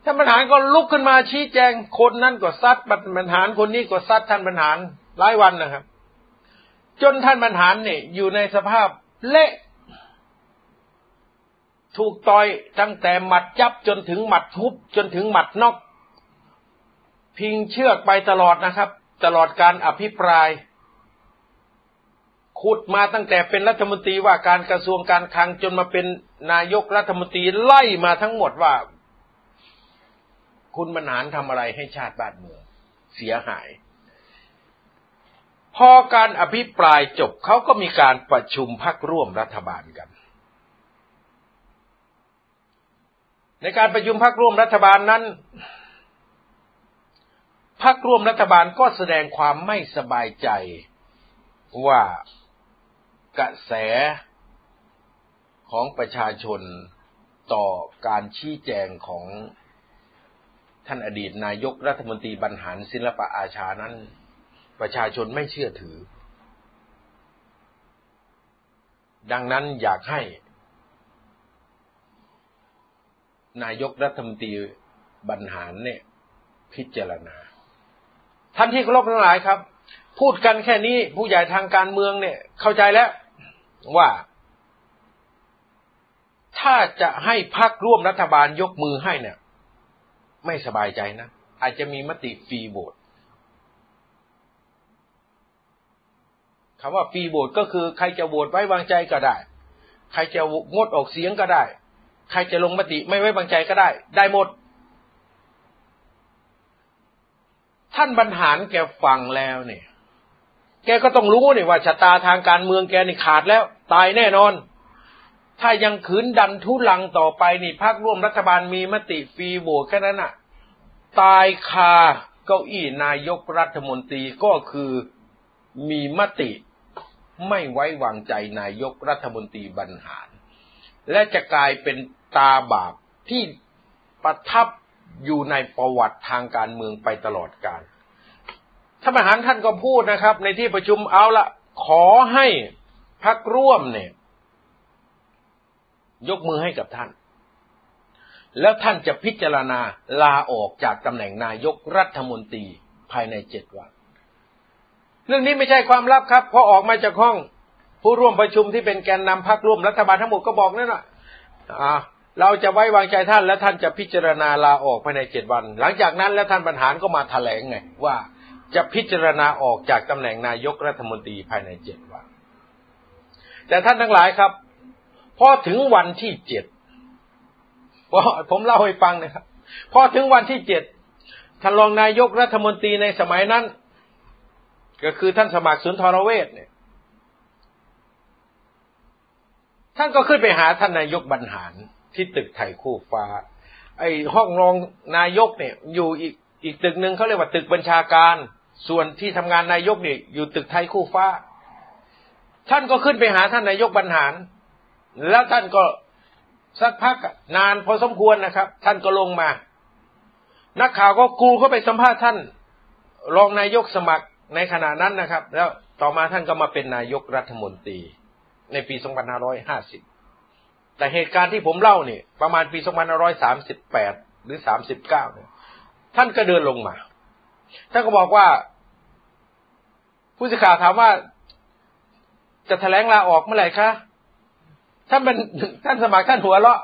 ท่านบรรหารก็ลุกขึ้นมาชี้แจงคนนั้นก็ซัดบรรหารคนนี้ก็ซัดท่านบรรหารหลายวันนะครับ จนท่านบรรหารเนี่ยอยู่ในสภาพเละ ถูกต่อยตั้งแต่หมัดจับจนถึงหมัดทุบจนถึงหมัดนอก พิงเชือกไปตลอดนะครับ ตลอดการอภิปราย ขุดมาตั้งแต่เป็นรัฐมนตรีว่าการกระทรวงการคลังจนมาเป็นนายกรัฐมนตรีไล่มาทั้งหมดว่า คุณบรรหารทำอะไรให้ชาติบ้านเมือง เสียหาย พอการอภิปรายจบเขาก็มีการประชุมพักร่วมรัฐบาลกัน ในการประชุมพักร่วมรัฐบาลนั้นพักร่วมรัฐบาลก็แสดงความไม่สบายใจว่ากระแสของประชาชนต่อการชี้แจงของท่านอดีตนายกรัฐมนตรีบรรหารศิลปะอาชานั้น ประชาชนไม่เชื่อถือ ดังนั้นอยากให้ นายกรัฐมนตรีบรรหารเนี่ยพิจารณา ท่านที่เคารพทั้งหลายครับ พูดกันแค่นี้ผู้ใหญ่ทางการเมืองเนี่ย เข้าใจแล้วว่า ถ้าจะให้พักร่วมรัฐบาลยกมือให้เนี่ย ไม่สบายใจนะ อาจจะมีมติฟรีโหวตคำว่าฟรีโหวตก็คือใครจะโหวตไว้วางใจก็ได้ ใครจะงดออกเสียงก็ได้ ใครจะลงมติไม่ไว้วางใจก็ได้ ได้หมด ท่านบรรหารแกฟังแล้วเนี่ย แกก็ต้องรู้เนี่ยว่าชะตาทางการเมืองแกนี่ขาดแล้ว ตายแน่นอน ถ้ายังขืนดันทุลังต่อไปนี่พักร่วมรัฐบาลมีมติฟรีโหวตแค่นั้นน่ะ ตายคาเก้าอี้นายกรัฐมนตรีก็คือมีมติไม่ไว้วางใจนายกรัฐมนตรีบรรหาร และจะกลายเป็น ตาบาปที่ประทับอยู่ในประวัติทางการเมืองไปตลอดกาลท่านประธานท่านก็พูดนะครับ ในที่ประชุมเอาละขอให้พักร่วมเนี่ย ยกมือให้กับท่าน แล้วท่านจะพิจารณาลาออกจากตำแหน่งนายกรัฐมนตรีภายในเจ็ดวัน เรื่องนี้ไม่ใช่ความลับครับพอออกมาจากห้อง ผู้ร่วมประชุมที่เป็นแกนนำพรรคร่วมรัฐบาลทั้งหมดก็บอกนั่นแหละ เราจะไว้วางใจท่านและท่านจะพิจารณาลาออกภายในเจ็ดวัน หลังจากนั้นแล้วท่านบรรหารก็มาถแถลงไงว่าจะพิจารณาออกจากตำแหน่งนายกรัฐมนตรีภายในเจ็ดวัน แต่ท่านทั้งหลายครับพอถึงวันที่เจ็ดพอผมเล่าให้ฟังนะครับพอถึงวันที่เจ็ดท่านรองนายกรัฐมนตรีในสมัยนั้น ก็คือท่านสมัครสุนทรเวชเนี่ย ท่านก็ขึ้นไปหาท่านนายกบรรหาร ที่ตึกไทยคู่ฟ้า ไอ้ห้องรองนายกเนี่ย อยู่อีกอีกตึกหนึ่งเขาเรียกว่าตึกบัญชาการ ส่วนที่ทำงานนายกเนี่ยอยู่ตึกไทยคู่ฟ้า ท่านก็ขึ้นไปหาท่านนายกบรรหาร แล้วท่านก็สักพักนานพอสมควรนะครับ ท่านก็ลงมา นักข่าวก็กูเข้าไปสัมภาษณ์ท่าน รองนายกสมัครในขณะนั้นนะครับ แล้วต่อมาท่านก็มาเป็นนายกรัฐมนตรี ในปี 2550 แต่เหตุการณ์ที่ผมเล่าเนี่ยประมาณปี2538 หรือ 39เนี่ยท่านก็เดินลงมา ท่านก็บอกว่า ผู้สื่อข่าวถามว่า จะแถลงลาออกเมื่อไหร่คะท่านเป็นท่านสมัครท่านหัวเราะ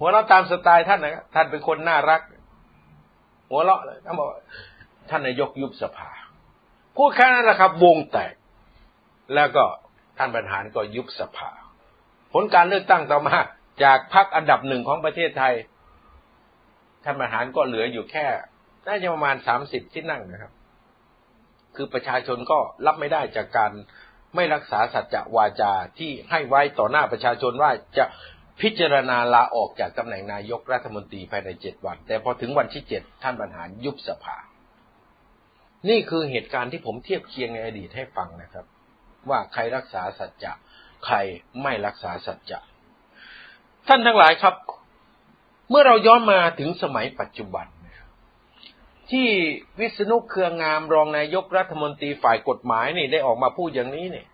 หัวเราะตามสไตล์ท่านนะท่านเป็นคนน่ารัก หัวเราะเลยท่านบอกท่านนายกยุบสภา พูดแค่นั้นแหละครับ วงแตก แล้วก็ท่านประธานก็ยุบสภา ลการเลือกตั้งต่อมาจากพรรคอันดับหนึ่งของประเทศไทยท่านประธานก็เหลืออยู่แค่น่าจะประมาณสามสิบที่นั่งนะครับ คือประชาชนก็รับไม่ได้จากการไม่รักษาสัจจะวาจาที่ให้ไว้ต่อหน้าประชาชนว่าจะพิจารณาลาออกจากตำแหน่งนายกรัฐมนตรีภายในเจ็ดวัน แต่พอถึงวันที่เจ็ดท่านบรรหารยุบสภา นี่คือเหตุการณ์ที่ผมเทียบเคียงในอดีตให้ฟังนะครับ ว่าใครรักษาสัจจะ ใครไม่รักษาสัจจะท่านทั้งหลายครับ เมื่อเราย้อนมาถึงสมัยปัจจุบัน ที่วิษณุเครืองามรองนายกรัฐมนตรีฝ่ายกฎหมายนี่ได้ออกมาพูดอย่างนี้เนี่ย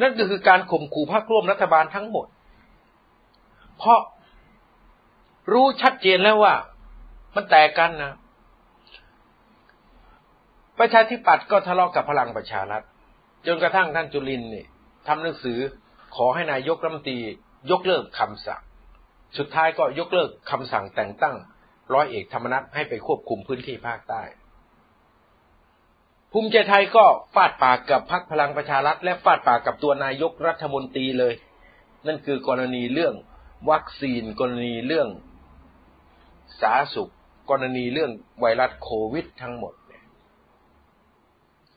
นั่นก็คือการข่มขู่พรรคร่วมรัฐบาลทั้งหมด เพราะรู้ชัดเจนแล้วว่ามันแตกกันนะประชาธิปัตย์ก็ทะเลาะกกับพลังประชารัฐจนกระทั่งท่านจุลินนี่ ทำหนังสือขอให้นายกรัฐมนตรียกเลิกคำสั่ง สุดท้ายก็ยกเลิกคำสั่งแต่งตั้ง ร้อยเอกธรรมนัฐให้ไปควบคุมพื้นที่ภาคใต้ ภูมิใจไทยก็ฟาดปากกับพรรคพลังประชารัฐ และฟาดปากกับตัวนายกรัฐมนตรีเลย นั่นคือกรณีเรื่องวัคซีนกรณีเรื่องสาสุข กรณีเรื่องไวรัสโควิดทั้งหมดเนี่ย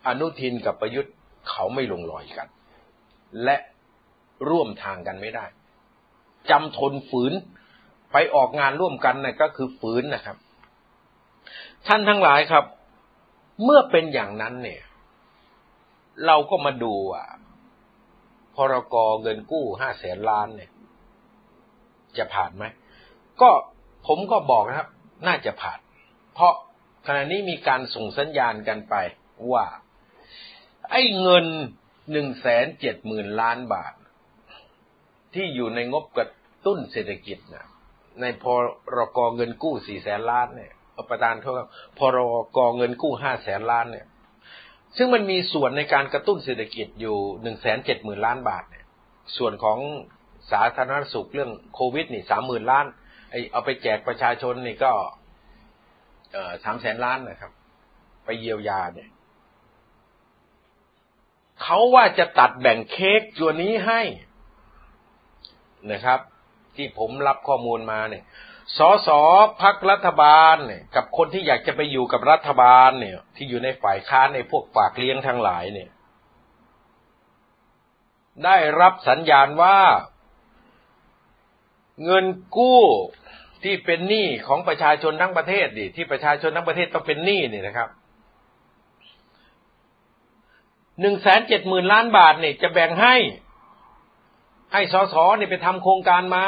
อนุทินกับประยุทธ์เขาไม่ลงรอยกัน และร่วมทางกันไม่ได้จำทนฝืนไปออกงานร่วมกันนะก็คือฝืนนะครับ ท่านทั้งหลายครับ เมื่อเป็นอย่างนั้นเนี่ย เราก็มาดูอะพรกรเงินกู้ห้าแสนล้านเนี่ย จะผ่านไหมก็ผมก็บอกนะครับ น่าจะผ่าน เพราะขณะนี้มีการส่งสัญญาณกันไปว่า ไอ้เงิน หนึ่งแสนเจ็ดหมื่นล้านบาท ที่อยู่ในงบกระตุ้นเศรษฐกิจนะในพรกเงินกู้สี่แสนล้านเนี่ยประธานเขาพรกเงินกู้ห้าแสนล้านเนี่ย ซึ่งมันมีส่วนในการกระตุ้นเศรษฐกิจอยู่หนึ่งแสนเจ็ดหมื่นล้านบาทเนี่ย ส่วนของสาธารณสุขเรื่องโควิดนี่สามหมื่นล้านไอเอาไปแจกประชาชนนี่ก็สามแสนล้านนะครับ ไปเยียวยาเนี่ย เขาว่าจะตัดแบ่งเค้กตัวนี้ให้นะครับ ที่ผมรับข้อมูลมาเนี่ยสสพักรัฐบาลเนี่ยกับคนที่อยากจะไปอยู่กับรัฐบาลเนี่ย ที่อยู่ในฝ่ายค้านในพวกฝากเลี้ยงทั้งหลายเนี่ย ได้รับสัญญาณว่า เงินกู้ที่เป็นหนี้ของประชาชนทั้งประเทศดิที่ประชาชนทั้งประเทศต้องเป็นหนี้นี่นะครับ หนึ่งแสนเจ็ดหมื่นล้านบาทเนี่ยจะแบ่งให้ให้สสเนี่ยไปทำโครงการมา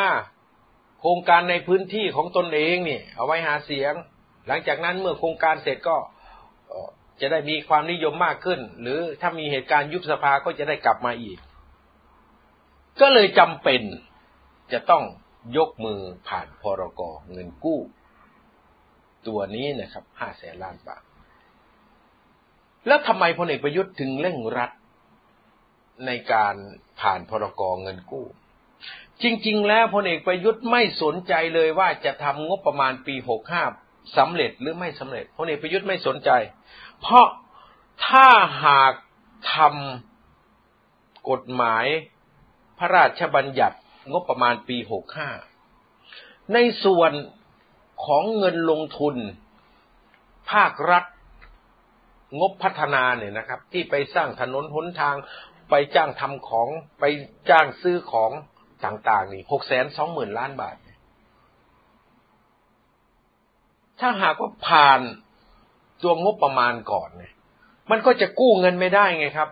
โครงการในพื้นที่ของตนเองเนี่ย เอาไว้หาเสียง หลังจากนั้นเมื่อโครงการเสร็จก็จะได้มีความนิยมมากขึ้น หรือถ้ามีเหตุการณ์ยุบสภาก็จะได้กลับมาอีก ก็เลยจำเป็นจะต้องยกมือผ่านพรกเงินกู้ ตัวนี้นะครับห้าแสนล้านบาท แล้วทำไมพลเอกประยุทธ์ถึงเร่งรัดในการผ่านพรกเงินกู้ จริง ๆ แล้วพลเอกประยุทธ์ไม่สนใจเลยว่าจะทำงบประมาณปีหกห้าสำเร็จหรือไม่สำเร็จพลเอกประยุทธ์ไม่สนใจ เพราะถ้าหากทำกฎหมายพระราชบัญญัติงบประมาณปีหกห้าในส่วนของเงินลงทุน ภาครัฐ งบพัฒนาเนี่ยนะครับ ที่ไปสร้างถนนหนทาง ไปจ้างทำของไปจ้างซื้อของต่างๆ นี่หกแสนสองหมื่นล้านบาท ถ้าหากว่าผ่านตัวงบประมาณก่อนเนี่ยมันก็จะกู้เงินไม่ได้ไงครับ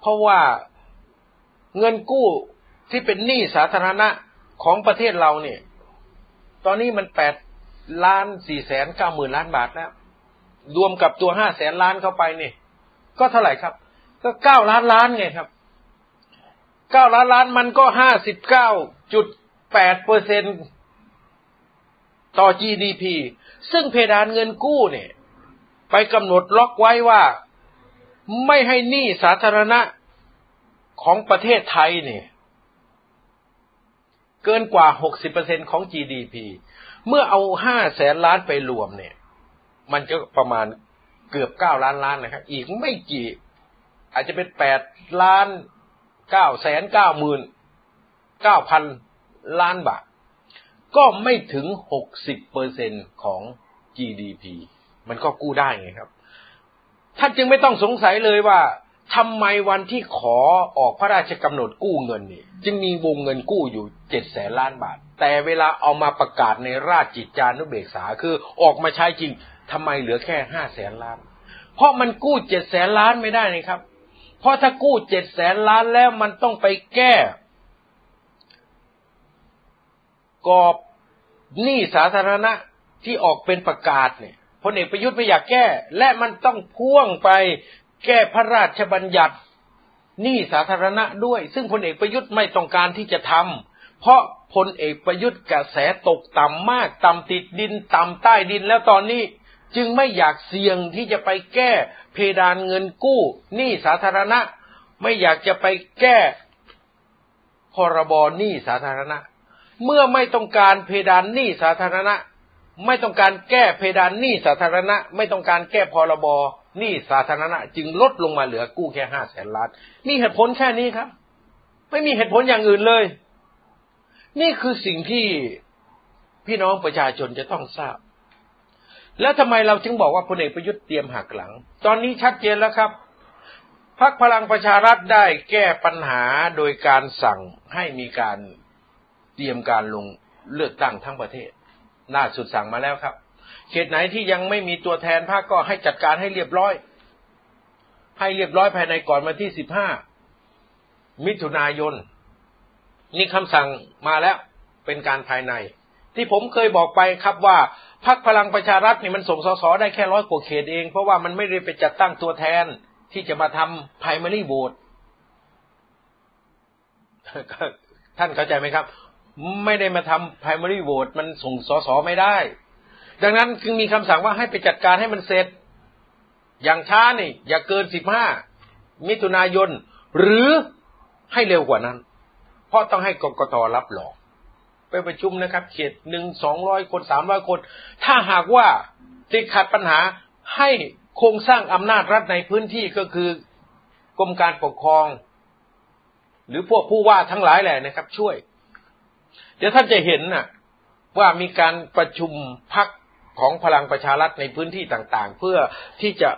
เพราะว่าเงินกู้ที่เป็นหนี้สาธารณะของประเทศเราเนี่ย ตอนนี้มันแปดล้านสี่แสนเก้าหมื่นล้านบาทแล้ว รวมกับตัวห้าแสนล้านเข้าไปเนี่ย ก็เท่าไหร่ครับ ก็เก้าล้านล้านไงครับเก้าล้านล้านมันก็ห้าสิบเก้าจุดแปดเปอร์เซ็นต่อ GDP ซึ่งเพดานเงินกู้เนี่ย ไปกำหนดล็อกไว้ว่าไม่ให้หนี้สาธารณะของประเทศไทยเนี่ย เกินกว่า 60%ของ GDP เมื่อเอาห้าแสนล้านไปรวมเนี่ย มันจะประมาณเกือบเก้าล้านล้านนะครับ อีกไม่กี่ อาจจะเป็นแปดล้านเก้าแสนเก้าหมื่นเก้าพันล้านบาท ก็ไม่ถึงหกสิบเปอร์เซ็นของ GDP มันก็กู้ได้ไงครับ ท่านจึงไม่ต้องสงสัยเลยว่าทำไมวันที่ขอออกพระราชกำหนดกู้เงินนี่จึงมีวงเงินกู้อยู่เจ็ดแสนล้านบาท แต่เวลาเอามาประกาศในราชจิตจานุเบกษาคือออกมาใช้จริง ทำไมเหลือแค่ห้าแสนล้าน เพราะมันกู้เจ็ดแสนล้านไม่ได้นี่ครับ เพราะถ้ากู้เจ็ดแสนล้านแล้วมันต้องไปแก้ กอบหนี้สาธารณะที่ออกเป็นประกาศเนี่ยพลเอกประยุทธ์ไม่อยากแก้ และมันต้องพ่วงไปแก้พระราชบัญญัติหนี้สาธารณะด้วย ซึ่งพลเอกประยุทธ์ไม่ต้องการที่จะทำเพราะพลเอกประยุทธ์กระแสตกต่ำมาก ต่ำติดดิน ต่ำใต้ดินแล้วตอนนี้ จึงไม่อยากเสี่ยงที่จะไปแก้เพดานเงินกู้หนี้สาธารณะ ไม่อยากจะไปแก้พรบหนี้สาธารณะ เมื่อไม่ต้องการเพดานหนี้สาธารณะ ไม่ต้องการแก้เพดานหนี้สาธารณะ ไม่ต้องการแก้พรบหนี้สาธารณะ จึงลดลงมาเหลือกู้แค่ห้าแสนล้านมีเหตุผลแค่นี้ครับ ไม่มีเหตุผลอย่างอื่นเลย นี่คือสิ่งที่พี่น้องประชาชนจะต้องทราบ แล้วทำไมเราจึงบอกว่าพลเอกประยุทธ์เตรียมหักหลัง ตอนนี้ชัดเจนแล้วครับพักพลังประชารัฐได้แก้ปัญหาโดยการสั่งให้มีการเตรียมการลงเลือกตั้งทั้งประเทศน่าสุดสั่งมาแล้วครับ เขตไหนที่ยังไม่มีตัวแทนพรรคก็ให้จัดการให้เรียบร้อย ให้เรียบร้อยภายในก่อนวันที่สิบห้ามิถุนายน นี่คำสั่งมาแล้วเป็นการภายใน ที่ผมเคยบอกไปครับว่าพรรคพลังประชารัฐนี่มันส่งสสได้แค่ร้อยกว่าเขตเอง เพราะว่ามันไม่ได้ไปจัดตั้งตัวแทนที่จะมาทำ primary vote ท่านเข้าใจไหมครับ ไม่ได้มาทำ primary vote มันส่งสสไม่ได้ ดังนั้นจึงมีคำสั่งว่าให้ไปจัดการให้มันเสร็จ อย่างช้านี่ อย่าเกินสิบห้ามิถุนายน หรือให้เร็วกว่านั้น เพราะต้องให้กกตรับรอง ไปประชุมนะครับ เขตหนึ่งสองร้อยคนสามร้อยคน ถ้าหากว่าติดขัดปัญหาให้โครงสร้างอำนาจรัฐในพื้นที่ก็คือกรมการปกครอง หรือพวกผู้ว่าทั้งหลายแหละนะครับ ช่วย เดี๋ยวท่านจะเห็นน่ะ ว่ามีการประชุมพักของพลังประชารัฐในพื้นที่ต่างๆ เพื่อที่จะ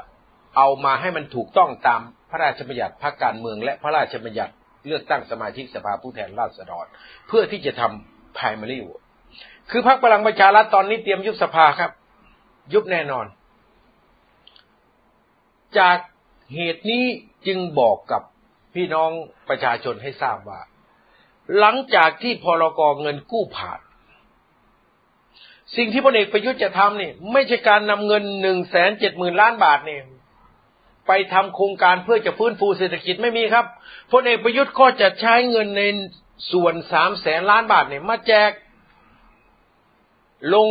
เอามาให้มันถูกต้องตามพระราชบัญญัติพรรคการเมือง และพระราชบัญญัติเลือกตั้งสมาชิกสภาผู้แทนราษฎร เพื่อที่จะทำ primary vote คือพรรคพลังประชารัฐตอนนี้เตรียมยุบสภาครับ ยุบแน่นอน จากเหตุนี้จึงบอกกับพี่น้องประชาชนให้ทราบว่า หลังจากที่พรกเงินกู้ผ่าน สิ่งที่พลเอกประยุทธ์จะทำนี่ไม่ใช่การนำเงินหนึ่งแสนเจ็ดหมื่นล้านบาทเนี่ยไปทำโครงการเพื่อจะฟื้นฟูเศรษฐกิจไม่มีครับพลเอกประยุทธ์ก็จะใช้เงินใน ส่วนสามแสนล้านบาทเนี่ยมาแจก ลง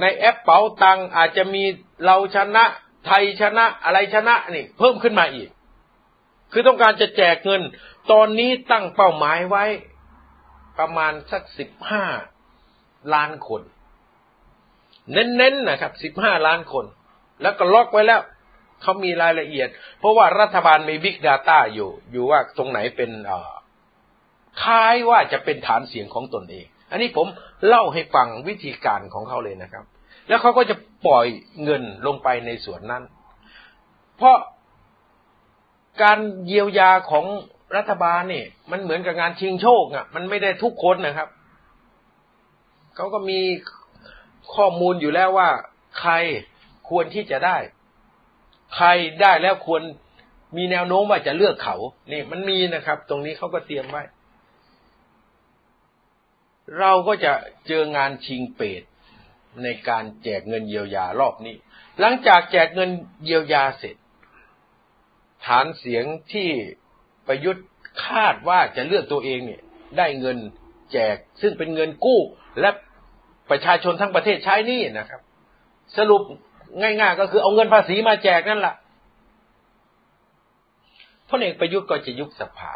ในแอปเป๋าตังอาจจะมีเราชนะไทยชนะอะไรชนะนี่ เพิ่มขึ้นมาอีก คือต้องการจะแจกเงิน ตอนนี้ตั้งเป้าหมายไว้ ประมาณสักสิบห้าล้านคน เน้นๆนะครับสิบห้าล้านคน แล้วก็ล็อกไว้แล้วเขามีรายละเอียด เพราะว่ารัฐบาลมีบิ๊กดาต้าอยู่ อยู่ว่าตรงไหนเป็นอ่า คล้ายว่าจะเป็นฐานเสียงของตนเอง อันนี้ผมเล่าให้ฟังวิธีการของเขาเลยนะครับ แล้วเขาก็จะปล่อยเงินลงไปในส่วนนั้น เพราะการเยียวยาของรัฐบาลนี่มันเหมือนกับงานชิงโชคอะ มันไม่ได้ทุกคนนะครับเขาก็มีข้อมูลอยู่แล้วว่า ใครควรที่จะได้ ใครได้แล้วควรมีแนวโน้มว่าจะเลือกเขา นี่มันมีนะครับ ตรงนี้เขาก็เตรียมไว้ เราก็จะเจองานชิงเปรตในการแจกเงินเยียวยารอบนี้ หลังจากแจกเงินเยียวยาเสร็จ ฐานเสียงที่ประยุทธ์คาดว่าจะเลือกตัวเองเนี่ย ได้เงินแจกซึ่งเป็นเงินกู้และประชาชนทั้งประเทศใช้นี่นะครับ สรุปง่ายๆก็คือเอาเงินภาษีมาแจกนั่นแหละพลเอกประยุทธ์ก็จะยุบสภา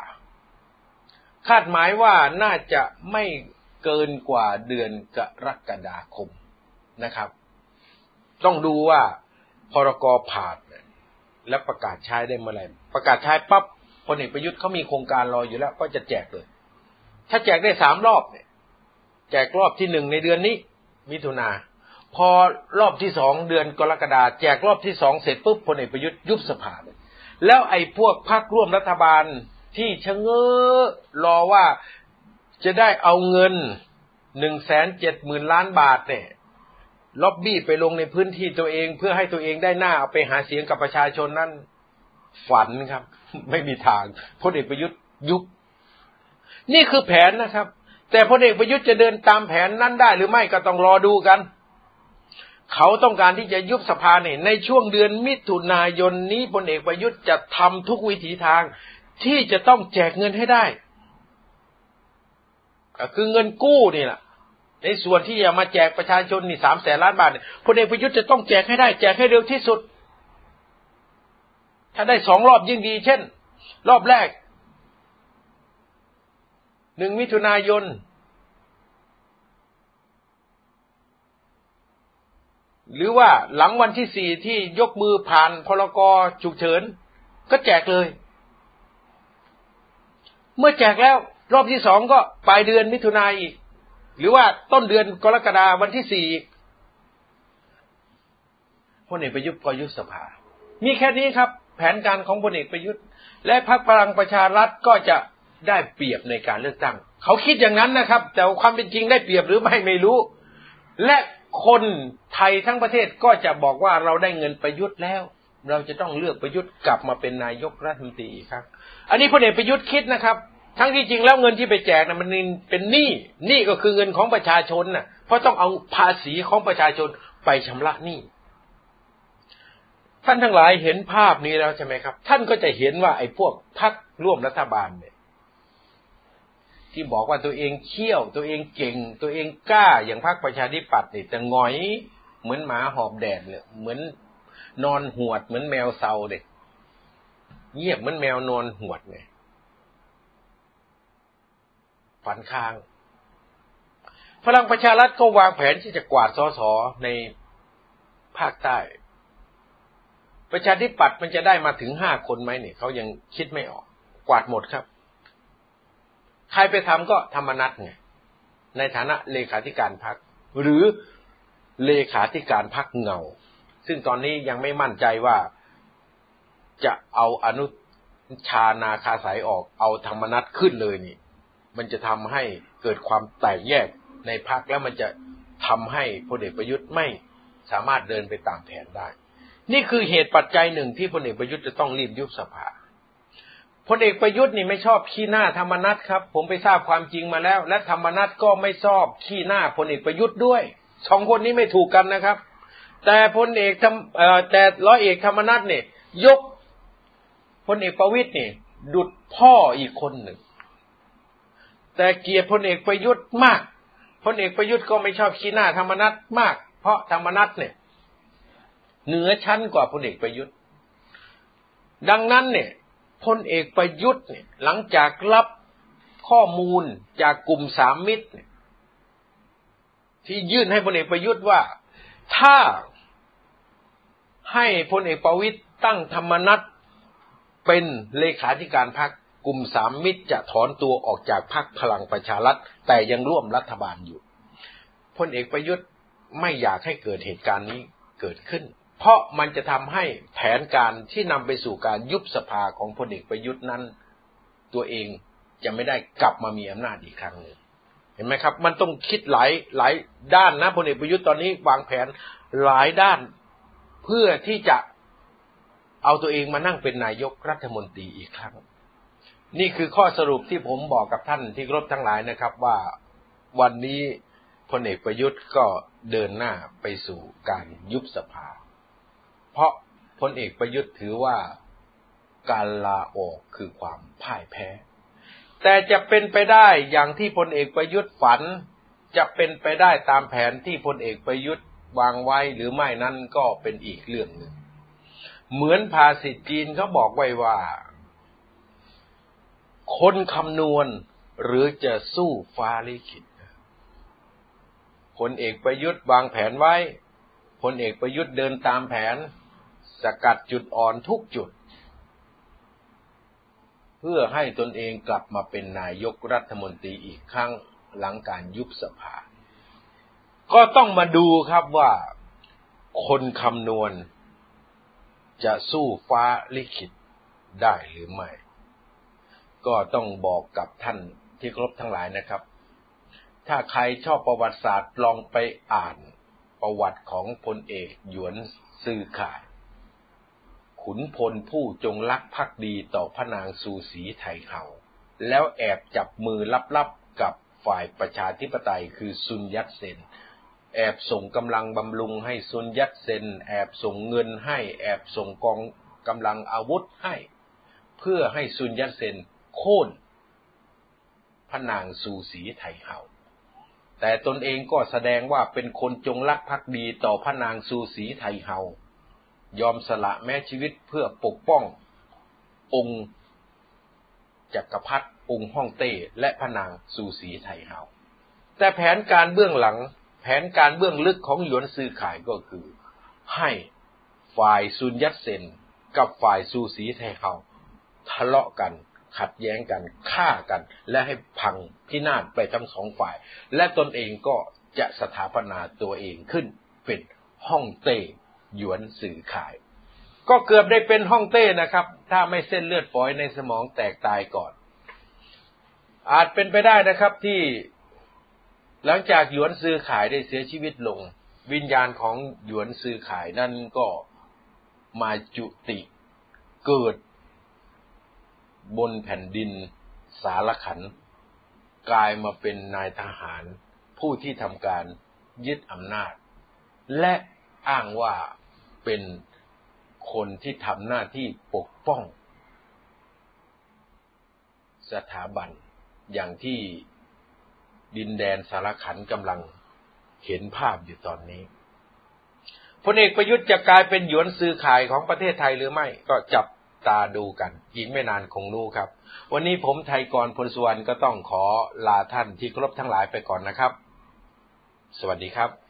คาดหมายว่าน่าจะไม่ เกินกว่าเดือนกรกฎาคมนะครับ ต้องดูว่าพรกผ่านและประกาศใช้ได้เมื่อไหร่ประกาศใช้ปั๊บพลเอกประยุทธ์เขามีโครงการรออยู่แล้ว ก็จะแจกเลย ถ้าแจกได้สามรอบเนี่ย แจกรอบที่หนึ่งในเดือนนี้ มิถุนาพอรอบที่สองเดือนกรกฎาแจกรอบที่สองเสร็จปุ๊บพลเอกประยุทธ์ยุบสภาเลยแล้วไอ้พวกพรรคร่วมรัฐบาลที่ชะเง้อรอว่า จะได้เอาเงินหนึ่งแสนเจ็ดหมื่นล้านบาทเนี่ยล็อบบี้ไปลงในพื้นที่ตัวเอง เพื่อให้ตัวเองได้หน้าเอาไปหาเสียงกับประชาชนนั้นฝันครับ ไม่มีทางพลเอกประยุทธ์ยุบนี่คือแผนนะครับ แต่พลเอกประยุทธ์จะเดินตามแผนนั้นได้หรือไม่ก็ต้องรอดูกัน เขาต้องการที่จะยุบสภาเนี่ยในช่วงเดือนมิถุนายนนี้พลเอกประยุทธ์จะทำทุกวิถีทางที่จะต้องแจกเงินให้ได้ ก็คือเงินกู้นี่แหละในส่วนที่จะมาแจกประชาชนนี่สามแสนล้านบาทพลเอกประยุทธ์จะต้องแจกให้ได้ แจกให้เร็วที่สุด ถ้าได้สองรอบยิ่งดี เช่น รอบแรกหนึ่งมิถุนายน หรือว่าหลังวันที่สี่ที่ยกมือผ่านพลกรฉุกเฉิน ก็แจกเลย เมื่อแจกแล้ว รอบที่สองก็ปลายเดือนมิถุนายอีก หรือว่าต้นเดือนกรกฎาวันที่สี่พลเอกประยุทธ์ก็ยุบสภา มีแค่นี้ครับ แผนการของพลเอกประยุทธ์ และพรรคพลังประชารัฐก็จะได้เปรียบในการเลือกตั้ง เขาคิดอย่างนั้นนะครับ แต่ความเป็นจริงได้เปรียบหรือไม่ไม่รู้ และคนไทยทั้งประเทศก็จะบอกว่าเราได้เงินประยุทธ์แล้ว เราจะต้องเลือกประยุทธ์กลับมาเป็นนายกรัฐมนตรีครับ อันนี้พลเอกประยุทธ์คิดนะครับ ทั้งที่จริงแล้วเงินที่ไปแจกนะมันเป็นหนี้หนี้ก็คือเงินของประชาชนน่ะ เพราะต้องเอาภาษีของประชาชนไปชำระหนี้ท่านทั้งหลายเห็นภาพนี้แล้วใช่ไหมครับ ท่านก็จะเห็นว่าไอ้พวกพรรคร่วมรัฐบาลเนี่ยที่บอกว่าตัวเองเขี้ยว ตัวเองเก่ง ตัวเองกล้าอย่างพรรคประชาธิปัตย์นี่แต่งอยเหมือนหมาหอบแดดเลยเหมือนนอนหวดเหมือนแมวเซาเด็กเงียบเหมือนแมวนอนหวดไง ฝันค้าง พลังประชารัฐก็วางแผนที่จะกวาดสสในภาคใต้ ประชาธิปัตย์มันจะได้มาถึงห้าคนไหมเนี่ยเขายังคิดไม่ออก กวาดหมดครับ ใครไปทำก็ธรรมนัตไงในฐานะเลขาธิการพักหรือเลขาธิการพักเงา ซึ่งตอนนี้ยังไม่มั่นใจว่าจะเอาอนุชานาคาสายออกเอาธรรมนัตขึ้นเลยนี่ มันจะทำให้เกิดความแตกแยกในพักแล้วมันจะทำให้พลเอกประยุทธ์ไม่สามารถเดินไปตามแผนได้ นี่คือเหตุปัจจัยหนึ่งที่พลเอกประยุทธ์จะต้องรีบยุบสภาพลเอกประยุทธ์นี่ไม่ชอบขี้หน้าธรรมนัตครับ ผมไปทราบความจริงมาแล้ว และธรรมนัตก็ไม่ชอบขี้หน้าพลเอกประยุทธ์ด้วยสองคนนี้ไม่ถูกกันนะครับ แต่พลเอกแต่ร้อยเอกธรรมนัตเนี่ยยกพลเอกประวิตยนี่ดุดพ่ออีกคนหนึ่ง แต่เกียรติพลเอกประยุทธ์มากพลเอกประยุทธ์ก็ไม่ชอบขี้หน้าธรรมนัตมาก เพราะธรรมนัตเนี่ยเหนือชั้นกว่าพลเอกประยุทธ์ ดังนั้นเนี่ยพลเอกประยุทธ์เนี่ย หลังจากรับข้อมูลจากกลุ่มสามมิตรที่ยื่นให้พลเอกประยุทธ์ว่า ถ้าให้พลเอกประวิตยตั้งธรรมนัตเป็นเลขาธิการพรรค กลุ่มสามมิตรจะถอนตัวออกจากพรรคพลังประชารัฐ แต่ยังร่วมรัฐบาลอยู่พลเอกประยุทธ์ไม่อยากให้เกิดเหตุการณ์นี้เกิดขึ้น เพราะมันจะทำให้แผนการที่นำไปสู่การยุบสภาของพลเอกประยุทธ์นั้น ตัวเองจะไม่ได้กลับมามีอำนาจอีกครั้งหนึ่งเห็นไหมครับ มันต้องคิดหลายหลายด้านนะพลเอกประยุทธ์ตอนนี้วางแผนหลายด้านเพื่อที่จะเอาตัวเองมานั่งเป็นนายกรัฐมนตรีอีกครั้ง นี่คือข้อสรุปที่ผมบอกกับท่านที่รบทั้งหลายนะครับว่าวันนี้พลเอกประยุทธ์ก็เดินหน้าไปสู่การยุบสภา เพราะพลเอกประยุทธ์ถือว่าการลาออกคือความพ่ายแพ้ แต่จะเป็นไปได้อย่างที่พลเอกประยุทธ์ฝัน จะเป็นไปได้ตามแผนที่พลเอกประยุทธ์วางไว้หรือไม่นั้นก็เป็นอีกเรื่องหนึ่ง เหมือนภาษิตจีนเขาบอกไว้ว่า คนคำนวณหรือจะสู้ฟ้าลิขิตพลเอกประยุทธ์วางแผนไว้พลเอกประยุทธ์เดินตามแผน สกัดจุดอ่อนทุกจุด เพื่อให้ตนเองกลับมาเป็นนายกรัฐมนตรีอีกครั้งหลังการยุบสภา ก็ต้องมาดูครับว่าคนคำนวณจะสู้ฟ้าลิขิตได้หรือไม่ ก็ต้องบอกกับท่านที่ครบทั้งหลายนะครับ ถ้าใครชอบประวัติศาสตร์ลองไปอ่านประวัติของพลเอกหยวนซื่อข่าย ขุนพลผู้จงรักภักดีต่อพระนางซูสีไทยเขา แล้วแอบจับมือลับๆกับฝ่ายประชาธิปไตยคือซุนยัตเซนแอบส่งกำลังบำรุงให้ซุนยัตเซนแอบส่งเงินให้ แอบส่งกองกำลังอาวุธให้ เพื่อให้ซุนยัตเซน โค่นพระนางซูสีไทเฮาแต่ตนเองก็แสดงว่าเป็นคนจงรักภักดีต่อพระนางซูสีไทเฮายอมสละแม้ชีวิตเพื่อปกป้อง องค์จักรพรรดิองค์ฮ่องเต้และพระนางซูสีไทเฮาแต่แผนการเบื้องหลัง แผนการเบื้องลึกของหยวนซือขายก็คือ ให้ฝ่ายซุนยัตเซนกับฝ่ายซูสีไทเฮาทะเลาะกัน ขัดแย้งกันฆ่ากัน และให้พังพินาศไปทั้งสองฝ่าย และตนเองก็จะสถาปนาตัวเองขึ้น เป็นฮ่องเต้หยวนสื่อขาย ก็เกือบได้เป็นฮ่องเต้นะครับ ถ้าไม่เส้นเลือดฝอยในสมองแตกตายก่อน อาจเป็นไปได้นะครับที่หลังจากหยวนซื้อขายได้เสียชีวิตลง วิญญาณของหยวนซื้อขายนั่นก็มาจุติเกิด บนแผ่นดินสารขัน กลายมาเป็นนายทหารผู้ที่ทำการยึดอำนาจ และอ้างว่าเป็นคนที่ทำหน้าที่ปกป้อง สถาบันอย่างที่ดินแดนสารขันกำลังเห็นภาพอยู่ตอนนี้พลเอกประยุทธ์จะกลายเป็นหยวนซื้อขายของประเทศไทยหรือไม่ ก็จับ ตาดูกันอีกไม่นานคงรู้ครับ วันนี้ผมไทยกรพลสุวรรณก็ต้องขอลาท่านที่ครบทั้งหลายไปก่อนนะครับ สวัสดีครับ